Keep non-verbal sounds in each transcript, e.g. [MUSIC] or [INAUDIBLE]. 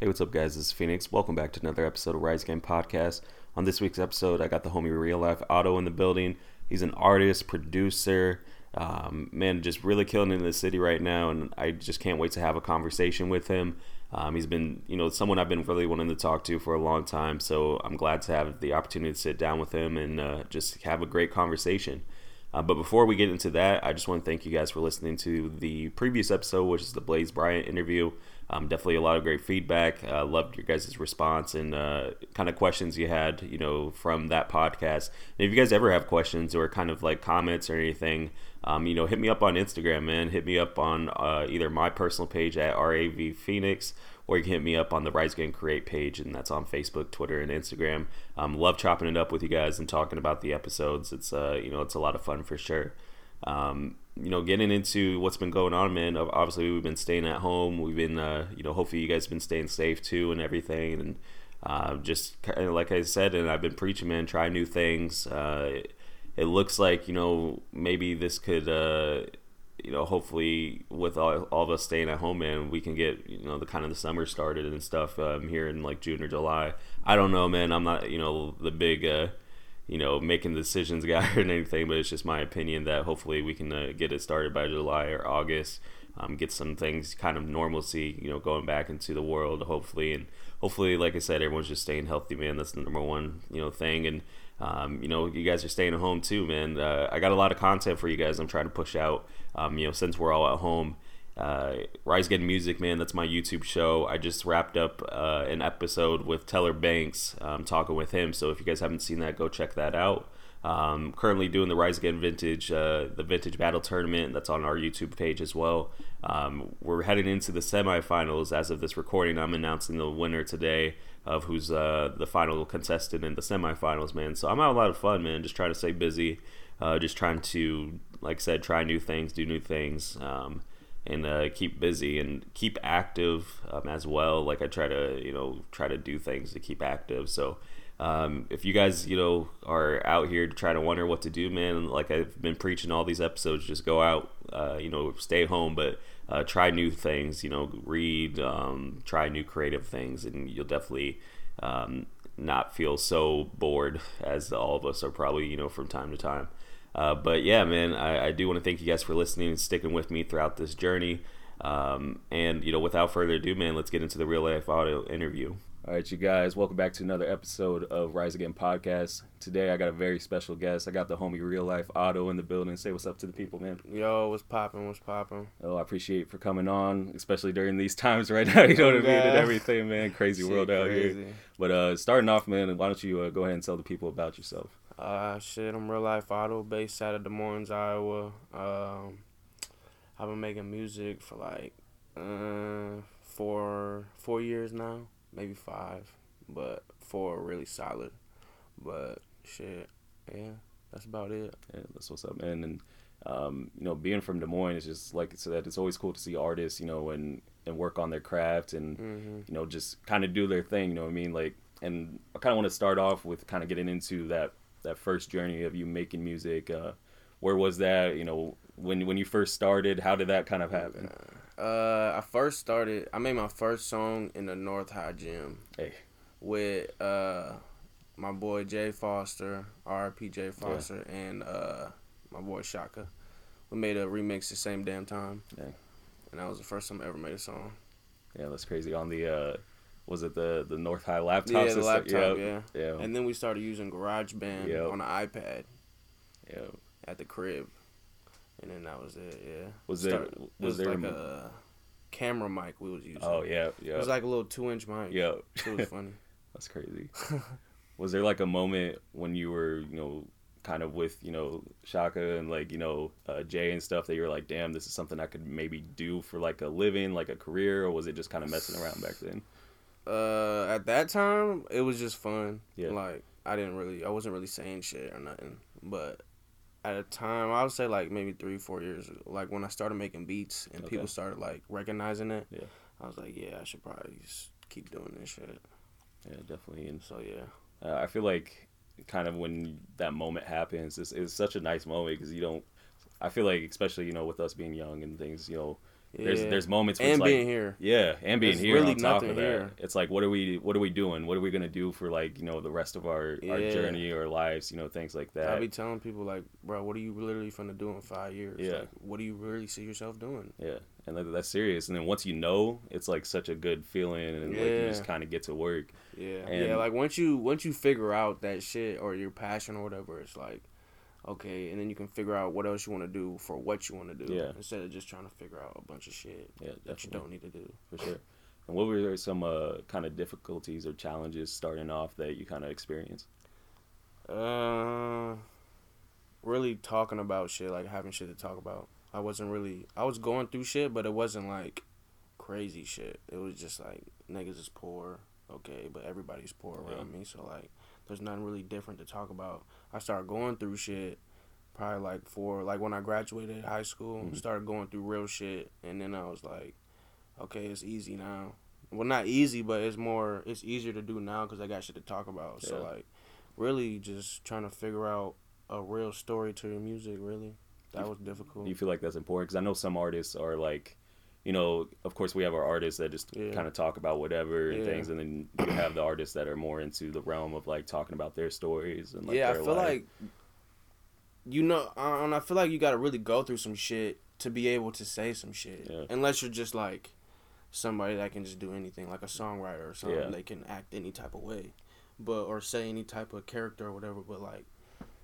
Hey, what's up, guys? This is Phoenix. Welcome back to another episode of Rise Again Podcast. On this week's episode, I got the homie Realifeotto in the building. He's an artist, producer, um, man, just really killing in the city right now, and I just can't wait to have a conversation with him. Um, he's been, you know, someone I've been really wanting to talk to for a long time, so I'm glad to have the opportunity to sit down with him and uh, just have a great conversation. Uh, but before we get into that, I just want to thank you guys for listening to the previous episode, which is the Blaze Bryant interview. Um, definitely a lot of great feedback. Uh, loved your guys' response and uh, kind of questions you had, you know, from that podcast. And if you guys ever have questions or kind of like comments or anything, um, you know, hit me up on Instagram, man. Hit me up on uh, either my personal page at RAV Phoenix or you can hit me up on the Rise Again Create page, and that's on Facebook, Twitter, and Instagram. Um, love chopping it up with you guys and talking about the episodes. It's uh, you know, it's a lot of fun for sure. Um, you know, getting into what's been going on, man. Obviously, we've been staying at home. We've been, uh, you know, hopefully you guys been staying safe too and everything. And uh, just kind of like I said, and I've been preaching, man, try new things. Uh, it, it, looks like, you know, maybe this could, uh, you know, hopefully with all, all of us staying at home, man, we can get, you know, the kind of the summer started and stuff um, here in like June or July. I don't know, man. I'm not, you know, the big, uh, you know, making decisions [LAUGHS] guy or anything, but it's just my opinion that hopefully we can uh, get it started by July or August. Um, get some things kind of normalcy, you know, going back into the world, hopefully, and hopefully, like I said, everyone's just staying healthy, man. That's the number one, you know, thing, and um, you know, you guys are staying at home too, man. Uh, I got a lot of content for you guys. I'm trying to push out, um, you know, since we're all at home. Uh, Rise Again Music, man, that's my YouTube show. I just wrapped up uh, an episode with Teller Banks, um, talking with him. So if you guys haven't seen that, go check that out. Um, currently doing the Rise Again Vintage, uh, the Vintage Battle Tournament. That's on our YouTube page as well. Um, we're heading into the semifinals as of this recording. I'm announcing the winner today of who's uh, the final contestant in the semifinals, man. So I'm having a lot of fun, man. Just trying to stay busy, uh, just trying to, like I said, try new things, do new things. Um, and uh, keep busy and keep active um, as well. Like I try to, you know, try to do things to keep active. So um, if you guys, you know, are out here to try to wonder what to do, man, like I've been preaching all these episodes, just go out, uh, you know, stay home, but uh, try new things. You know, read, um, try new creative things, and you'll definitely. Um, not feel so bored as all of us are probably you know from time to time uh, but yeah, man, I, I do want to thank you guys for listening and sticking with me throughout this journey. Um, and you know, without further ado, man, let's get into the Realifeotto interview. All right, you guys, welcome back to another episode of Rise Again podcast. Today, I got a very special guest. I got the homie Realifeotto in the building. Say what's up to the people, man. Yo, what's popping? What's popping? Oh, I appreciate for coming on, especially during these times right now. [LAUGHS] You know what I mean? And everything, man. Crazy Shit, world out crazy. here. But uh, starting off, man, why don't you uh, go ahead and tell the people about yourself? Uh, shit, I'm Realifeotto, based out of Des Moines, Iowa. Um, I've been making music for like uh, four four years now, maybe five, but four really solid. But shit, yeah, that's about it. Yeah, that's what's up, man. And um, you know, being from Des Moines is just like so that it's always cool to see artists, you know, and and work on their craft and mm-hmm. you know just kind of do their thing. You know what I mean? Like, and I kind of want to start off with kind of getting into that that first journey of you making music? Uh, where was that? You know, when when you first started, how did that kind of happen? Uh, I first started. I made my first song in the North High Gym. Hey. With uh, my boy Jay Foster, RP Jay Foster, yeah. and uh, my boy Shaka. We made a remix the same damn time. Yeah. And that was the first time I ever made a song. Yeah, that's crazy. On the uh, was it the the North High laptop? Yeah, the laptop. Yep. Yeah. Yeah. And then we started using GarageBand yep. on the iPad. Yeah. At the crib, and then that was it. Yeah. Was there? was, was there like a camera mic we was using? Oh yeah, yeah. It was like a little two inch mic. Yeah. It was [LAUGHS] funny. That's crazy. [LAUGHS] was there like a moment when you were, you know, kind of with you know Shaka and like you know uh, Jay and stuff that you were like, damn, this is something I could maybe do for like a living, like a career, or was it just kind of messing around back then? Uh, at that time, it was just fun. Yeah. Like I didn't really, I wasn't really saying shit or nothing. But at a time, I would say like maybe three, four years, like when I started making beats and okay. people started like recognizing it. Yeah. I was like, yeah, I should probably just keep doing this shit. Yeah, definitely. And so yeah, uh, I feel like kind of when that moment happens, it's, it's such a nice moment because you don't. I feel like, especially you know, with us being young and things, you know, There's Yeah. there's moments where and it's like, being here. Yeah, and being There's here really on top nothing of that, here. it's like, what are we, what are we doing? What are we gonna do for like, you know, the rest of our our journey or lives, you know, things like that I be telling people like, bro, what are you literally gonna do in five years? Yeah. Like, what do you really see yourself doing? yeah, and that, that's serious. And then once you know, it's like such a good feeling, and like you just kind of get to work. Yeah, And- yeah. Like once you once you figure out that shit or your passion or whatever, it's like, okay, and then you can figure out what else you want to do for what you want to do. Yeah. Instead of just trying to figure out a bunch of shit Yeah, that you don't need to do. for sure. And what were some uh, kind of difficulties or challenges starting off that you kind of experienced? Uh, really talking about shit, like having shit to talk about. I wasn't really. I was going through shit, but it wasn't like crazy shit. It was just like niggas is poor, okay, but everybody's poor around me, so like there's nothing really different to talk about. I started going through shit probably like for like when I graduated high school, Mhm. started going through real shit, and then I was like, okay, it's easy now. Well, not easy, but it's more. It's easier to do now because I got shit to talk about. So like, really, just trying to figure out a real story to your music. Really, that was difficult. Do you feel like that's important? Because I know some artists are like, you know, of course we have our artists that just Yeah. kind of talk about whatever and Yeah. things, and then you have the artists that are more into the realm of like talking about their stories and like yeah, I feel life. like you know, and I feel like you got to really go through some shit to be able to say some shit. Yeah. Unless you're just like somebody that can just do anything, like a songwriter or something. Yeah. They can act any type of way, but or say any type of character or whatever. But like,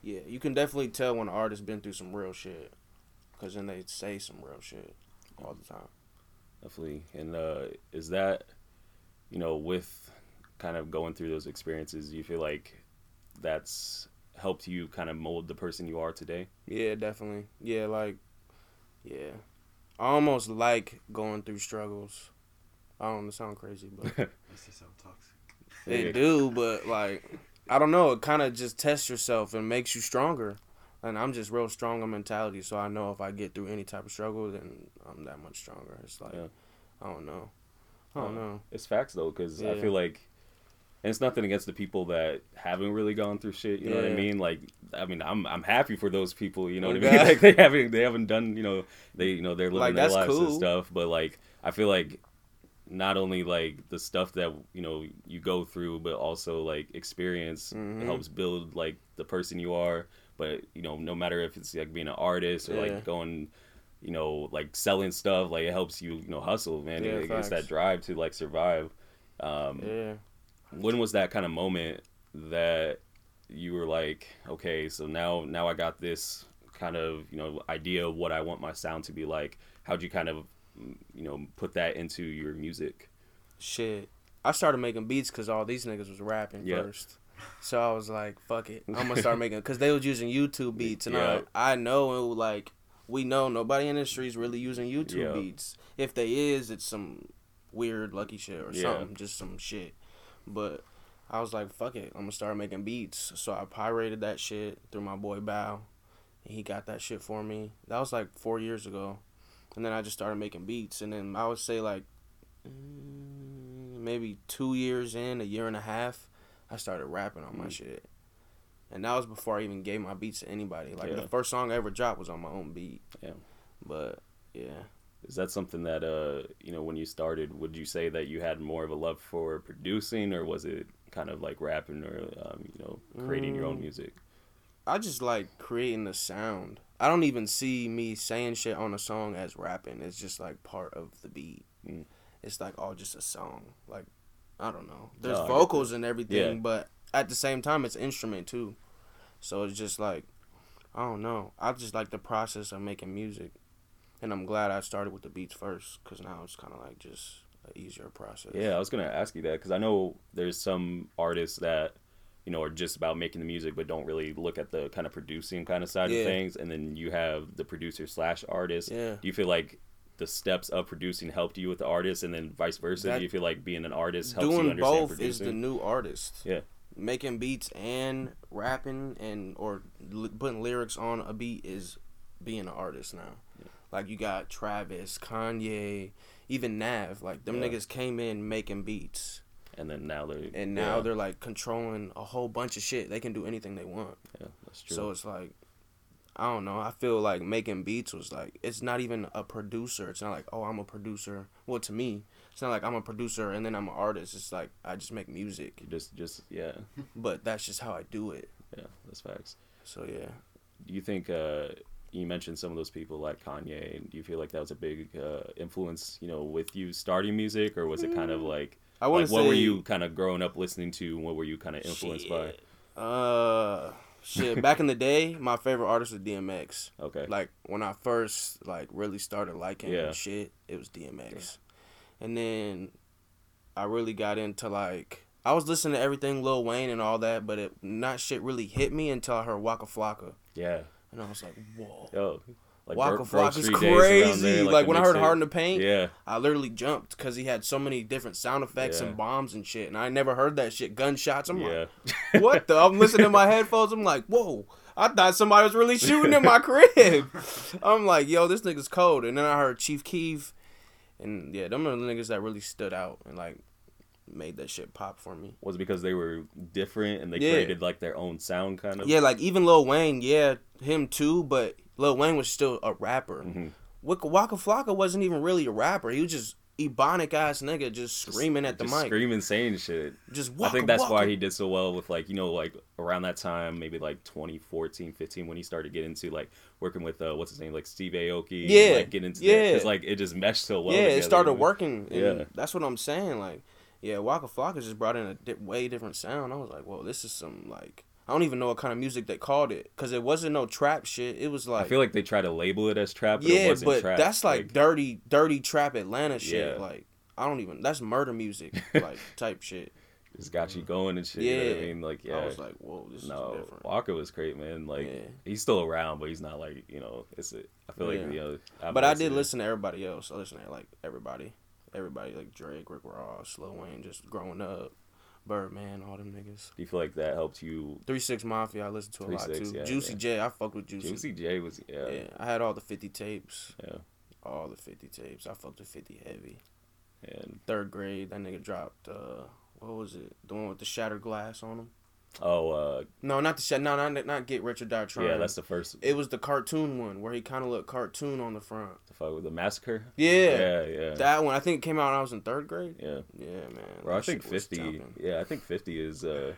yeah, you can definitely tell when an artist been through some real shit, because then they say some real shit all the time. Definitely. And uh, is that, you know, with kind of going through those experiences, you feel like that's helped you kind of mold the person you are today? Yeah, definitely. Yeah, like, yeah. I almost like going through struggles. I don't know, sound crazy, but This is so toxic. they Yeah. do. But like, I don't know. It kind of just tests yourself and makes you stronger. And I'm just real strong on mentality, so I know if I get through any type of struggle, then I'm that much stronger. It's like, Yeah. I don't know. I don't Uh, know. It's facts though, because I feel like, and it's nothing against the people that haven't really gone through shit. You know what I mean? Like, I mean, I'm I'm happy for those people. You know what I mean? [LAUGHS] Like they haven't they haven't done you know they you know they're living Like, their lives and stuff. But like I feel like not only like the stuff that you know you go through, but also like experience Mhm. helps build like the person you are. But you know, no matter if it's like being an artist or Yeah. like going you know, like selling stuff, like it helps you, you know, hustle, man. Yeah, it, it's that drive to like survive. Um, Yeah. when was that kind of moment that you were like, okay, so now now I got this kind of you know idea of what I want my sound to be like. How'd you kind of you know put that into your music? Shit. I started making beats because all these niggas was rapping Yeah. first. So I was like, fuck it. I'm to start [LAUGHS] making Because they was using YouTube beats. And Yeah. I, I know, like, we know nobody in the streets really using YouTube Yeah. beats. If they is, it's some weird lucky shit or Yeah. something. Just some shit. But I was like, fuck it. I'm to start making beats. So I pirated that shit through my boy Bow. And he got that shit for me. That was like four years ago. And then I just started making beats. And then I would say, like, mm, maybe two years in, a year and a half, I started rapping on my Mm. shit. And that was before I even gave my beats to anybody. Like Yeah. the first song I ever dropped was on my own beat. Yeah. But yeah. Is that something that uh you know when you started, would you say that you had more of a love for producing, or was it kind of like rapping or um, you know creating your own Mm. music? I just like creating the sound. I don't even see me saying shit on a song as rapping. It's just like part of the beat. Mm. It's like all just a song. Like I don't know. There's No, vocals and everything, Yeah. but at the same time it's instrument too. So it's just like I don't know. I just like the process of making music. And I'm glad I started with the beats first cuz now it's kind of like just an easier process. Yeah, I was gonna ask you that because I know there's some artists that you know are just about making the music, but don't really look at the kind of producing kind of side Yeah. of things. And then you have the producer slash artist. Yeah. Do you feel like the steps of producing helped you with the artist, and then vice versa? That- Do you feel like being an artist helps you doing understand both is the new artist. Yeah. Making beats and rapping and or li- putting lyrics on a beat is being an artist now. Like you got Travis, Kanye, even Nav. Like them Yeah. niggas came in making beats, and then now they're and now yeah, they're like controlling a whole bunch of shit. They can do anything they want. yeah, that's true. So it's like, I don't know. I feel like making beats was like it's not even a producer. It's not like oh I'm a producer. Well, to me, it's not like I'm a producer and then I'm an artist. It's like I just make music. You just just yeah [LAUGHS] But that's just how I do it. yeah that's facts. So yeah. Do you think uh, you mentioned some of those people like Kanye? And do you feel like that was a big uh, influence, you know, with you starting music, or was it kind of like, I like what say were you kind of growing up listening to? and What were you kind of influenced by? Uh, shit. Back in the day, my favorite artist was DMX. Okay, Like when I first like really started liking Yeah. shit, it was DMX, and then I really got into like I was listening to everything Lil Wayne and all that, but it not shit really hit me until I heard Waka Flocka, yeah, and I was like, whoa. yo, like Waka Bro- Broke Flocka's Street Days around crazy. there, like the when I heard. Hard in the Paint, Yeah, I literally jumped because he had so many different sound effects Yeah. and bombs and shit, and I never heard that shit. Gunshots. I'm yeah, like, what the? I'm listening to my [LAUGHS] headphones. I'm like, whoa. I thought somebody was really shooting in my crib. [LAUGHS] I'm like, yo, this nigga's cold. And then I heard Chief Keef, and yeah, them are the niggas that really stood out and like made that shit pop for me. was it because they were different and they Yeah. created like their own sound, kind of. Yeah, like even Lil Wayne, yeah, him too, but Lil Wayne was still a rapper. Mhm. Waka Waka Flocka wasn't even really a rapper. He was just ebonic ass nigga just screaming at the Just mic. screaming, saying shit. Just I think that's why he did so well with like you know like around that time maybe like 2014 15 when he started getting into like working with uh what's his name like Steve Aoki Yeah, like getting into yeah. because like it just meshed so well yeah, together. it started working. Yeah. that's what I'm saying. Like, yeah, Waka Flocka just brought in a di- way different sound. I was like, whoa, this is some like I don't even know what kind of music they called it because it wasn't no trap shit. It was like I feel like they try to label it as trap but it yeah, wasn't but trap that's like, dirty, dirty trap Atlanta shit. Yeah. Like I don't even that's murder music [LAUGHS] like type shit. just got you mm. going and shit you know what I mean like yeah I was like, whoa, this no is different. Waka was great man like Yeah. he's still around but he's not like you know it's a, I feel like Yeah. you know I've But I did listen to everybody else. I listened to like everybody, everybody like Drake, Rick Ross, Lil Wayne, just growing up, Birdman, all them niggas. do you feel like that helped you Three Six Mafia, I listened to a lot 3 6, too. yeah, Juicy yeah. J, I fucked with Juicy. Juicy J was yeah Yeah, I had all the fifty tapes, yeah all the fifty tapes. I fucked with Fifty Heavy. and Third grade, that nigga dropped. uh What was it? The one with the shattered glass on him. Oh uh No, not the shat. No, not not get rich or die trying. yeah that's the first It was the cartoon one where he kind of looked cartoon on the front. the fuck with the massacre Yeah, yeah yeah that one. I think it came out when I was in third grade. yeah Yeah, man. Bro, I think fifty. Yeah, I think fifty is uh,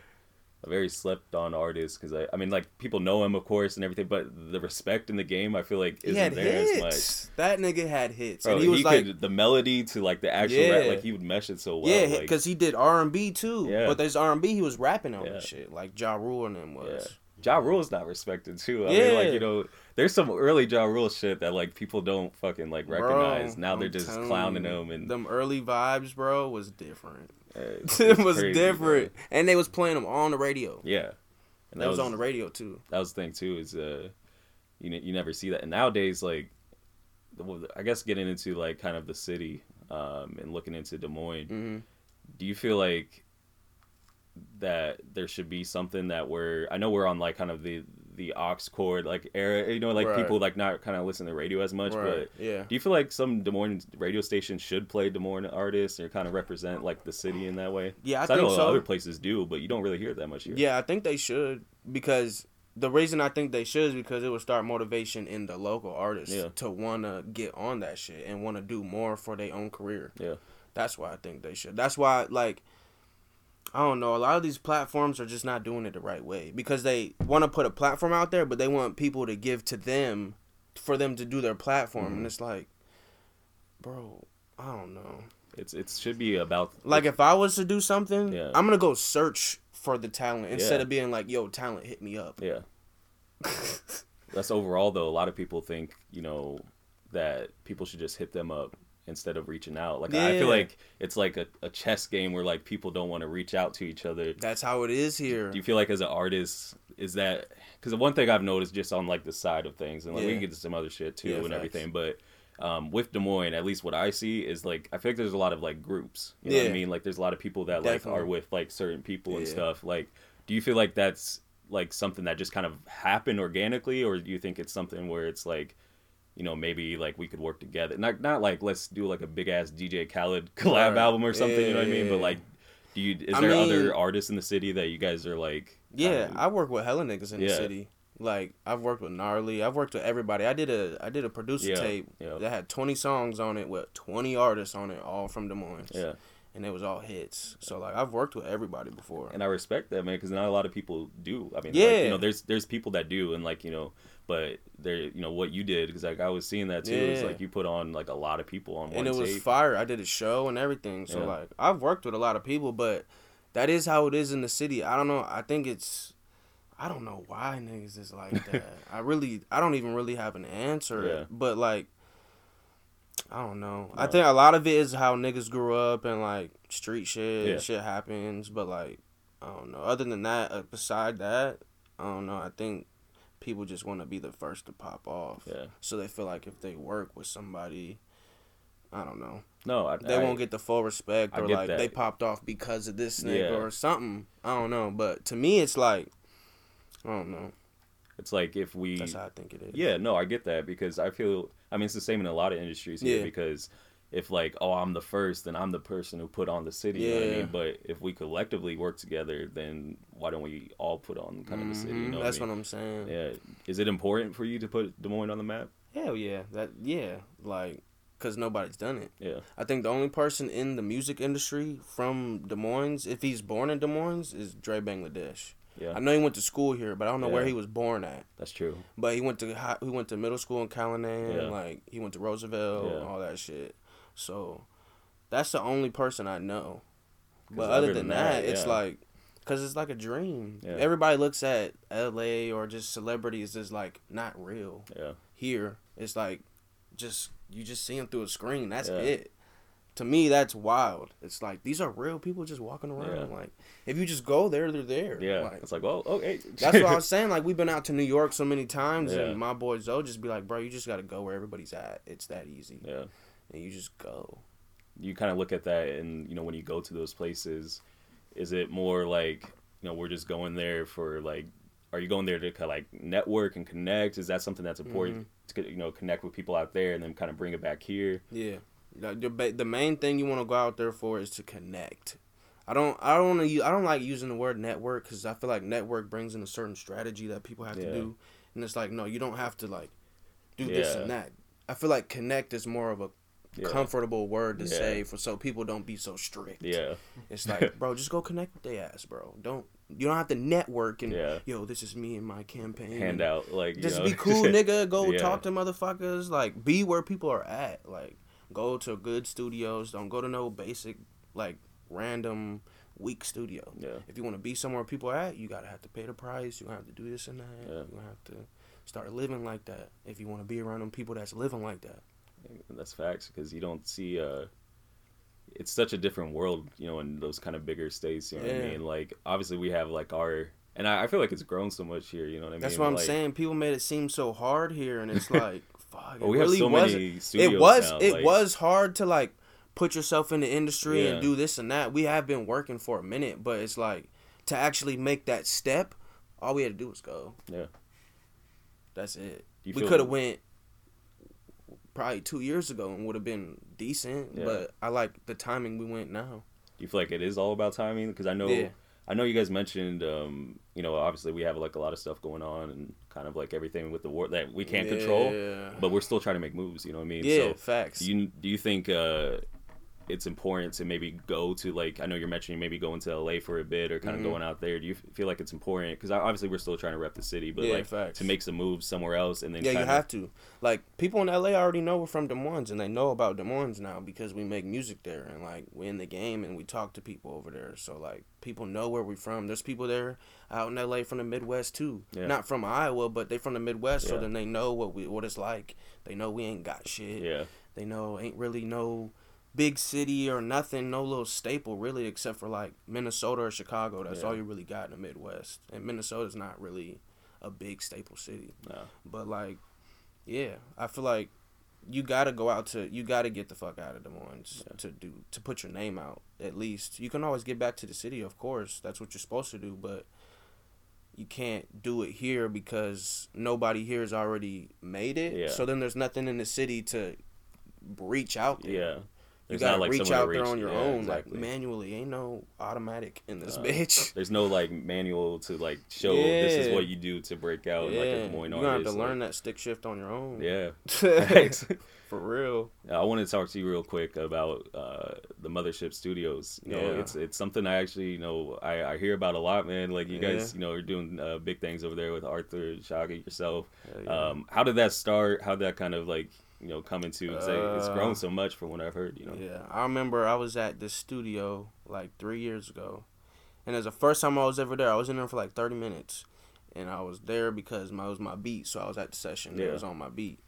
a very slept on artist because I, I mean, like people know him, of course, and everything, but the respect in the game, I feel like isn't there as much. That nigga had hits, Bro, and he, he was like, could the melody to like the actual rap, like he would mesh it so well. yeah, like, because he did R and B too. Yeah. But there's R and B he was rapping on Yeah. shit, like Ja Rule and them was. Ja Rule's not respected too. I mean, like you know, there's some early Ja Rule shit that like people don't fucking like recognize. Bro, now they're just clowning you, him, and them early vibes, bro, was different. Uh, [LAUGHS] it's- it was crazy, different, bro. and they was playing them on the radio. Yeah, and that was, on the radio too. that was the thing too is uh you you never see that and nowadays like i guess getting into like kind of the city um and looking into des moines hmm do you feel like that there should be something that we're i know we're on like kind of the the aux cord like era you know like Right. people like not kind of listen to radio as much Right. but Yeah. do you feel like some Des Moines radio stations should play Des Moines artists or kind of represent like the city in that way? Yeah, I, think know so. other places do, but you don't really hear it that much here. Yeah, I think they should because the reason I think they should is because it would start motivation in the local artists Yeah. to want to get on that shit and want to do more for their own career. Yeah. That's why I think they should. That's why like I don't know, a lot of these platforms are just not doing it the right way because they want to put a platform out there but they want people to give to them for them to do their platform Mm-hmm. and it's like bro, I don't know. It's it should be about Like if I was to do something, Yeah. I'm going to go search for the talent instead Yeah. of being like, "Yo, talent hit me up." Yeah. [LAUGHS] That's overall though. A lot of people think you know that people should just hit them up instead of reaching out. Like I feel like it's like a, a chess game where like people don't want to reach out to each other. That's how it is here. Do you feel like as an artist is that because the one thing I've noticed just on like the side of things and like we can get to some other shit too Yeah, and facts. everything, but. Um, with Des Moines, at least what I see is like I feel like there's a lot of like groups. You know what I mean? Like there's a lot of people that like Definitely. are with like certain people and Yeah. stuff. Like, do you feel like that's like something that just kind of happened organically, or do you think it's something where it's like, you know, maybe like we could work together? Not not like let's do like a big ass DJ Khaled [LAUGHS] collab Right. album or something. you know what I mean? But like, do you is I there mean- other artists in the city that you guys are like? yeah, I work with hella niggas in the city. Like I've worked with Gnarly. I've worked with everybody. I did a I did a producer Yeah, tape yeah. that had twenty songs on it with twenty artists on it, all from Des Moines. Yeah, And it was all hits. So like I've worked with everybody before. and I respect that, man, because not a lot of people do. I mean, like, Yeah. you know, there's there's people that do, and like you know, but there, you know, what you did, because like I was seeing that too. It's like you put on like a lot of people on one and it was fire. I did a show and everything. So Yeah. like I've worked with a lot of people, but that is how it is in the city. I don't know. I think it's I don't know why niggas is like [LAUGHS] that. I really I don't even really have an answer. Yeah. But like I don't know. I think a lot of it is how niggas grew up and like street shit. Yeah. Shit happens, but like I don't know. Other than that, uh, beside that, I don't know. I think people just want to be the first to pop off. yeah, So they feel like if they work with somebody, I don't know no, I, they I- won't get the full respect I or like that. they popped off because of this nigga Yeah. or something. I don't know, but to me it's like I don't know. It's like if we That's how I think it is. Yeah, no, I get that because I feel I mean it's the same in a lot of industries here Yeah. because if like oh I'm the first then I'm the person who put on the city, you know I Yeah. mean? But if we collectively work together, then why don't we all put on kind of the city? You Mhm, know That's what what I mean? I'm saying. Yeah, is it important for you to put Des Moines on the map? Hell yeah. That yeah, like cuz nobody's done it. Yeah, I think the only person in the music industry from Des Moines, if he's born in Des Moines, is Dre Bangladesh. yeah, I know he went to school here, but I don't know where he was born at. that's true. But he went to hi- he went to middle school in Callanan, Yeah. like he went to Roosevelt, Yeah. all that shit. So that's the only person I know. But other than that, it's yeah. like cuz it's like a dream. Yeah. Everybody looks at LA or just celebrities as like not real. yeah, Here, it's like just you just see them through a screen. That's Yeah. it. To me, that's wild. It's like these are real people just walking around. Yeah. Like if you just go there, they're there. yeah. Like, it's like well, okay. Oh, that's what I was [LAUGHS] saying. Like we've been out to New York so many times, and my boy Zoe just be like, "Bro, you just got to go where everybody's at. It's that easy, yeah. and you just go." you kind of look at that and you know when you go to those places is it more like you know we're just going there for like are you going there to kind of like network and connect is that something that's important Mm-hmm. to you know connect with people out there and then kind of bring it back here Yeah, the the main thing you want to go out there for is to connect. I don't I don't want to I don't like using the word network because I feel like network brings in a certain strategy that people have Yeah. to do, and it's like no, you don't have to like do this and that. I feel like connect is more of a yeah comfortable word to Yeah. say for so people don't be so strict. yeah [LAUGHS] It's like, bro, just go connect with their ass, bro. Don't you don't have to network and Yeah. yo, this is me and my campaign. hand out like you Just know. be cool, [LAUGHS] nigga. Go Yeah. talk to motherfuckers. Like, be where people are at. Like, go to good studios. Don't go to no basic, like, random, weak studio. yeah If you want to be somewhere people are at, you gotta have to pay the price. You gonna have to do this and that. Yeah. You gonna have to start living like that. If you want to be around them people that's living like that. That's facts because you don't see uh it's such a different world you know in those kind of bigger states you know what i mean like obviously we have like our and I, I feel like it's grown so much here you know what i mean That's what I'm Like, saying. People made it seem so hard here, and it's like, [LAUGHS] fuck. well, it we have really so wasn't. many studios it was now, it like- was hard to like put yourself in the industry Yeah. and do this and that. We have been working for a minute, but it's like to actually make that step, all we had to do was go. Yeah. That's it. You we could have went probably two years ago and would have been decent, Yeah. but I like the timing we went now. Do you feel like it is all about timing? Because I know, Yeah. I know you guys mentioned, um, you know, obviously we have like a lot of stuff going on and kind of like everything with the war that we can't control, Yeah. but we're still trying to make moves. You know what I mean? Yeah, So facts. do you do you think uh, it's important to maybe go to like I know you're mentioning maybe going to LA for a bit or kind of mm-hmm. going out there. Do you feel like it's important? Because obviously we're still trying to rep the city, but Yeah, like facts. to make some moves somewhere else and then Yeah, you kinda- have to. Like people in LA already know we're from Des Moines, and they know about Des Moines now because we make music there, and like we're in the game, and we talk to people over there. So like people know where we're from. There's people there out in LA from the Midwest too. Yeah. Not from Iowa, but they from the Midwest, so then they know what we what it's like. They know we ain't got shit. Yeah, They know ain't really no big city or nothing, no little staple really, except for like Minnesota or Chicago. That's Yeah. all you really got in the Midwest, and Minnesota's not really a big staple city. no, But like, yeah, I feel like you gotta go out to you gotta get the fuck out of Des Moines Yeah. to do to put your name out at least. You can always get back to the city, of course. That's what you're supposed to do, but you can't do it here because nobody here has already made it. Yeah. So then there's nothing in the city to reach out there. yeah. You gotta like, reach out there reach- on your yeah, own, exactly. like manually. Ain't no automatic in this Uh, bitch. [LAUGHS] There's no like manual to like show this is what you do to break out like a yeah, Moines you gonna have to artist. learn like- that stick shift on your own. Yeah. [LAUGHS] [LAUGHS] for real. I want to talk to you real quick about uh, the Mothership Studios. You know, Yeah. it's it's something I actually you know I, I hear about a lot, man. Like you guys, you know, are doing uh, big things over there with Arthur, Shaggy, yourself. Yeah. Um, how did that start? How did that kind of like you know come into? 'cause, like, it's Uh, grown so much from what I've heard. You know. Yeah, I remember I was at this studio like three years ago, and it was the first time I was ever there. I was in there for like thirty minutes, and I was there because my it was my beat, so I was at the session. Yeah. It was on my beat,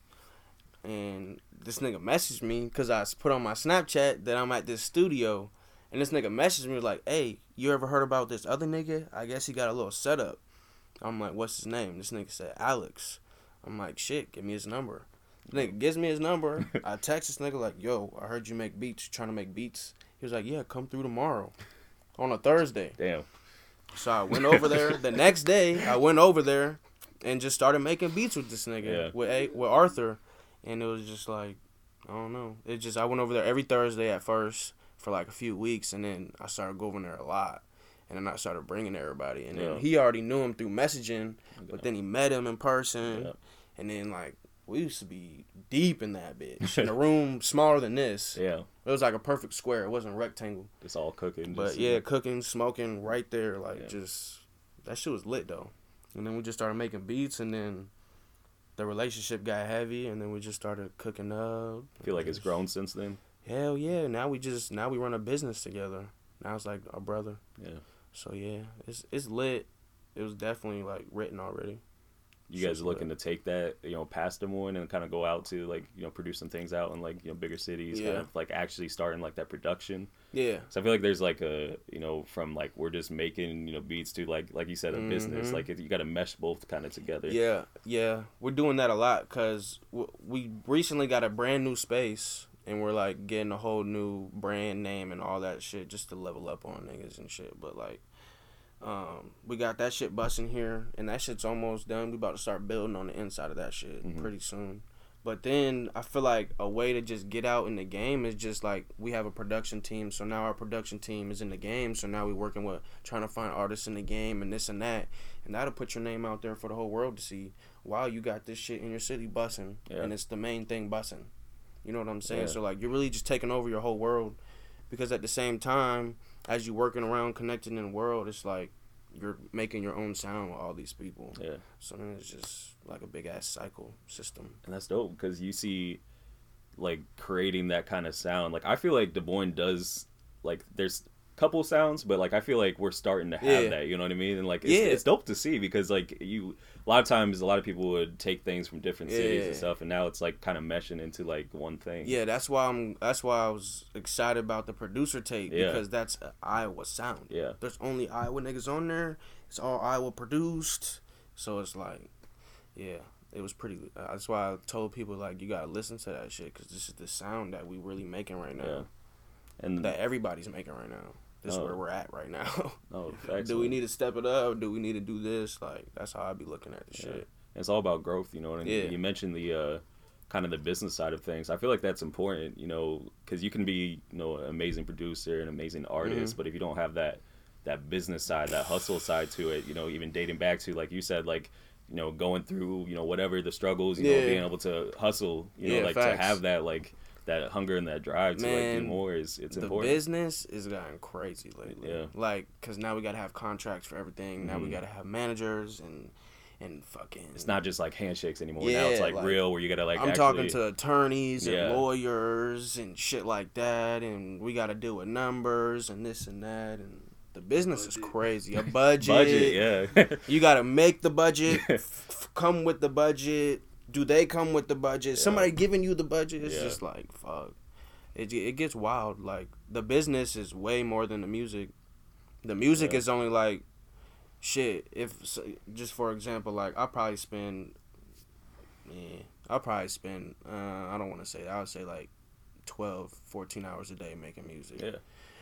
and this nigga messaged me because I put on my Snapchat that I'm at this studio, and this nigga messaged me like, "Hey, you ever heard about this other nigga? I guess he got a little setup." I'm like, "What's his name?" This nigga said Alex. I'm like, "Shit, give me his number." Nigga gives me his number. [LAUGHS] I text this nigga like, "Yo, I heard you make beats. You trying to make beats?" He was like, "Yeah, come through tomorrow, on a Thursday." Damn. So I went over there. the next day, I went over there and just started making beats with this nigga Yeah. with A- with Arthur, and it was just like, I don't know. It just I went over there every Thursday at first for like a few weeks, and then I started going there a lot. And then I started bringing everybody, and then Yeah. he already knew him through messaging, but then he met him in person, Yeah. and then like we used to be deep in that bitch in a [LAUGHS] room smaller than this. Yeah. It was like a perfect square. It wasn't rectangle. It's all cooking. But just, yeah, cooking, smoking right there, like Yeah. just that shit was lit though. And then we just started making beats, and then the relationship got heavy, and then we just started cooking up. I feel like it's grown since then. Hell yeah! Now we just now we run a business together. Now it's like our brother. Yeah. So yeah, it's it's lit. It was definitely like written already. You guys looking to take that, you know, past Des Moines and kind of go out to like, you know, produce some things out in like, you know, bigger cities, kind of like actually starting like that production. Yeah. So I feel like there's like a, you know, from like we're just making, you know, beats to like, like you said, a business. Mhm. Like you got to mesh both kind of together. Yeah, yeah, we're doing that a lot because we recently got a brand new space and we're like getting a whole new brand name and all that shit just to level up on niggas and shit. But like, um, we got that shit busting here and that shit's almost done. We about to start building on the inside of that shit Mhm. pretty soon. But then I feel like a way to just get out in the game is just like we have a production team. So now our production team is in the game. So now we're working with trying to find artists in the game and this and that. And that'll put your name out there for the whole world to see. Wow, you got this shit in your city bussing. Yeah. And it's the main thing bussing. You know what I'm saying? Yeah. So like you're really just taking over your whole world. Because at the same time, as you working around connecting in the world, it's like you're making your own sound with all these people. Yeah. So then it's just like a big ass cycle system. And that's dope because you see, like creating that kind of sound. Like I feel like Des Moines does like there's a couple sounds, but like I feel like we're starting to have Yeah. that. You know what I mean? And like it's, Yeah. it's dope to see because like you a lot of times a lot of people would take things from different cities and stuff, and now it's like kind of meshing into like one thing. Yeah, that's why I'm. That's why I was excited about the producer tape Yeah. because that's Iowa sound. Yeah. There's only Iowa niggas on there. It's all Iowa produced, so it's like, yeah, it was pretty. Uh, that's why I told people like you gotta listen to that shit because this is the sound that we really making right now. Yeah. And That everybody's making right now. This is Oh. where we're at right now. [LAUGHS] oh, do we need to step it up? Do we need to do this? Like that's how I'd be looking at the Yeah. shit. It's all about growth, you know what I mean? Yeah. You mentioned the uh, kind of the business side of things. I feel like that's important, you know, because you can be, you know, an amazing producer, an amazing artist, Mm-hmm. but if you don't have that that business side, that hustle side to it, you know, even dating back to like you said, like you know, going through, you know, whatever the struggles, you know, being able to hustle, you know, like facts. to have that like that hunger and that drive to like do more is it's the important. business is gotten crazy lately. Yeah. Like, cause now we gotta have contracts for everything. Now we Mhm. gotta have managers and and fucking. It's not just like handshakes anymore. Yeah, now it's like, like, real where you gotta like I'm actually, talking to attorneys and Yeah. lawyers and shit like that, and we gotta deal with numbers and this and that, and the business is crazy. A [LAUGHS] budget, budget, yeah. You gotta make the budget, [LAUGHS] f- come with the budget. Do they come with the budget? Yeah. Somebody giving you the budget? It's Yeah. just like fuck. It it gets wild. Like the business is way more than the music. The music Yeah. is only like shit. If just for example, like I probably spend, yeah, I probably spend. Uh, I don't want to say. I would say like 12, 14 hours a day making music. Yeah.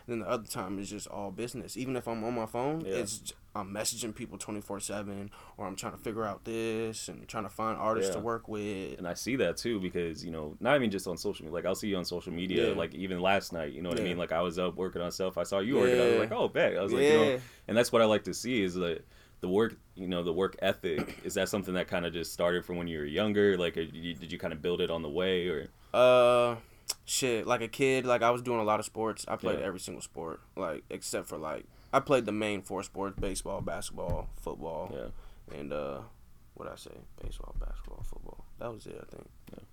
Then the other time is just all business. Even if I'm on my phone, Yeah. it's I'm messaging people twenty four seven, or I'm trying to figure out this and trying to find artists to work with. and I see that too because you know not even just on social media. Like I'll see you on social media. Yeah. Like even last night, you know what I mean. Like I was up working on stuff. I saw you working. I was like, oh, bet. I was like, you Yeah. know, and that's what I like to see is that the work. You know, the work ethic. Is that something that kind of just started from when you were younger? Like, did you, did you kind of build it on the way, or Uh, shit. Like a kid, like I was doing a lot of sports. I played Yeah. every single sport, like except for like I played the main four sports: baseball, basketball, football, yeah, and uh, what I say? Baseball, basketball, football. That was it. I think. Yeah.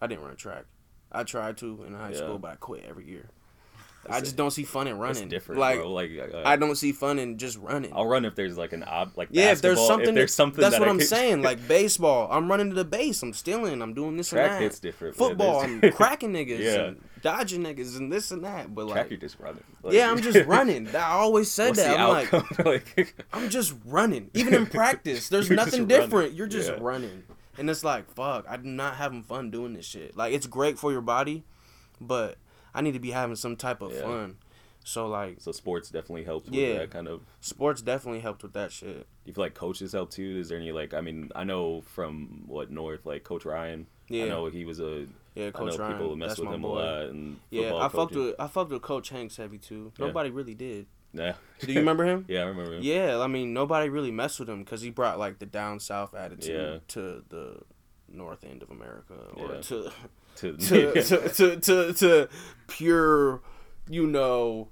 I didn't run track. I tried to in high Yeah. school, but I quit every year. I just don't see fun in it's running. different, like bro. Like uh, I don't see fun in just running. I'll run if there's like an ob like Yeah, if there's something, if there's something that's that what I I'm could- saying. Like [LAUGHS] baseball, I'm running to the base. I'm stealing. I'm doing this track and that. hits different. Football, I'm [LAUGHS] cracking niggas, Yeah. and dodging niggas, and this and that. But track, like, you're just running. Like, yeah, I'm just [LAUGHS] running. I always said What's that. I'm like, outcome? like, I'm just running. Even in practice, there's nothing running. different. You're just Yeah. running, and it's like, fuck, I'm not having fun doing this shit. Like, it's great for your body, but I need to be having some type of Yeah. fun. So like, so sports definitely helps with Yeah. that kind of. sports definitely helped with that shit. Do you feel like coaches helped too? Is there any like? I mean, I know from what North, like Coach Ryan. Yeah. I know he was a. Yeah, I Coach know Ryan. people mess that's with him boy. a lot. And Yeah, I fucked with I fucked with Coach Hanks heavy too. Yeah. Nobody really did. Yeah. Do you remember him? [LAUGHS] yeah, I remember him. Yeah, I mean nobody really messed with him because he brought like the down south attitude Yeah. to the north end of America, or Yeah. to, To, [LAUGHS] to, [LAUGHS] to, to to to pure, you know,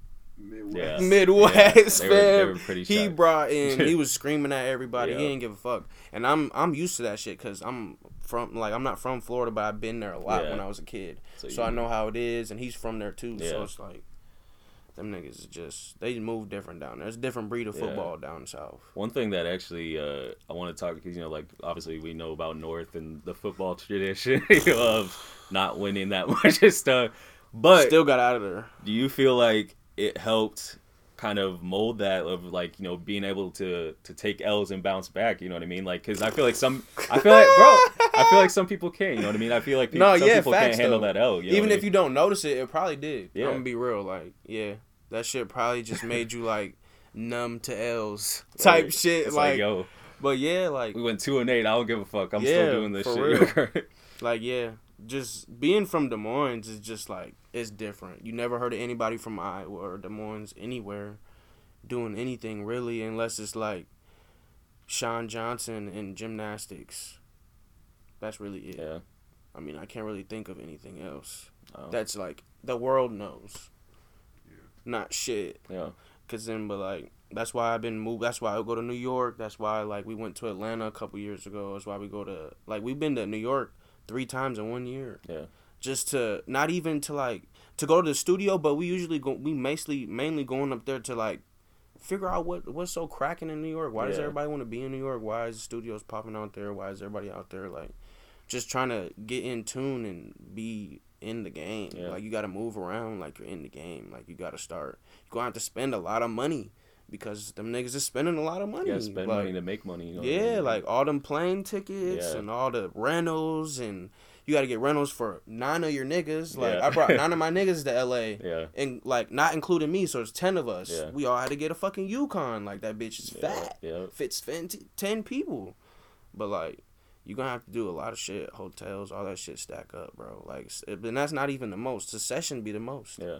Yeah. Midwest Yeah, they were- they were he brought in, he [LAUGHS] was screaming at everybody. He didn't give a fuck, and I'm I'm used to that shit because I'm from like I'm not from Florida, but I've been there a lot Yeah. when I was a kid, So so, I know how it is, and he's from there too. So it's like. Them niggas is just they move different down there. There's a different breed of Yeah. football down south. One thing that actually uh, I want to talk because you know, like obviously we know about North and the football [LAUGHS] tradition of not winning that [LAUGHS] much and stuff. But Still got out of there. do you feel like it helped kind of mold that of like you know being able to to take L's and bounce back? You know what I mean? Like because I feel like some I feel like bro [LAUGHS] I feel like [LAUGHS] some people can't. You know what I mean? I feel like people, No, some yeah, people facts, can't handle though. that L. You know Even I if you don't notice it, it probably did. Yeah. I'm gonna be real. Like, yeah, that shit probably just [LAUGHS] made you like numb to L's type Right. shit. It's Like, yo, but yeah, like, we went two and eight. I don't give a fuck. I'm Yeah, still doing this shit. [LAUGHS] like yeah, just being from Des Moines is just like it's different. You never heard of anybody from Iowa or Des Moines anywhere doing anything really, unless it's like Shawn Johnson in gymnastics. That's really it. yeah. I mean, I can't really think of anything else. Oh, That's like the world knows. Not shit. yeah. Cause then, but like that's why I've been moved. That's why I go to New York. That's why like we went to Atlanta a couple years ago. That's why we go to like we've been to New York three times in one year. Yeah. Just to not even to like to go to the studio, but we usually go. We mostly mainly going up there to like figure out what what's so cracking in New York. Why does everybody want to be in New York? Why is studios popping out there? Why is everybody out there like just trying to get in tune and be in the game? Yeah. Like you got to move around like you're in the game. Like you got to start. You're gonna have to spend a lot of money because them niggas is spending a lot of money. Yeah, spend Like, money to make money. You know what I yeah, mean? like all them plane tickets Yeah. and all the rentals and you got to get rentals for nine of your niggas. Like Yeah. I brought [LAUGHS] nine of my niggas to L.A. yeah, and like not including me, so it's ten of us. Yeah. We all had to get a fucking Yukon. Like that bitch is yeah, fat, yeah, fits ten people, but like. You gonna have to do a lot of shit, hotels, all that shit stack up, bro. Like, and that's not even the most. The session be the most. yeah,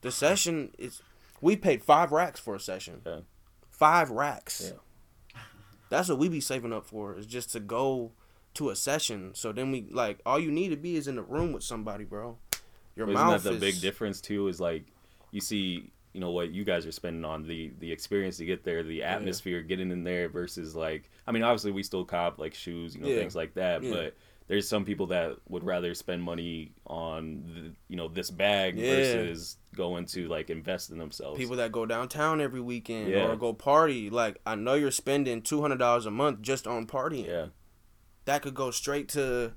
The session is, we paid five racks for a session. Yeah. Five racks. Yeah. That's what we be saving up for is just to go to a session. So then we like all you need to be is in the room with somebody, bro. Your mouth Isn't that the is big difference too? Is like you see, you know, what you guys are spending on the the experience to get there, the atmosphere, getting in there versus like, I mean, obviously we still cop like shoes, you know, Yeah. things like that, Yeah. but. There's some people that would rather spend money on, the, you know, this bag Yeah. versus going to like invest in themselves. people that go downtown every weekend Yeah. or go party. Like I know you're spending two hundred dollars a month just on partying. yeah, That could go straight to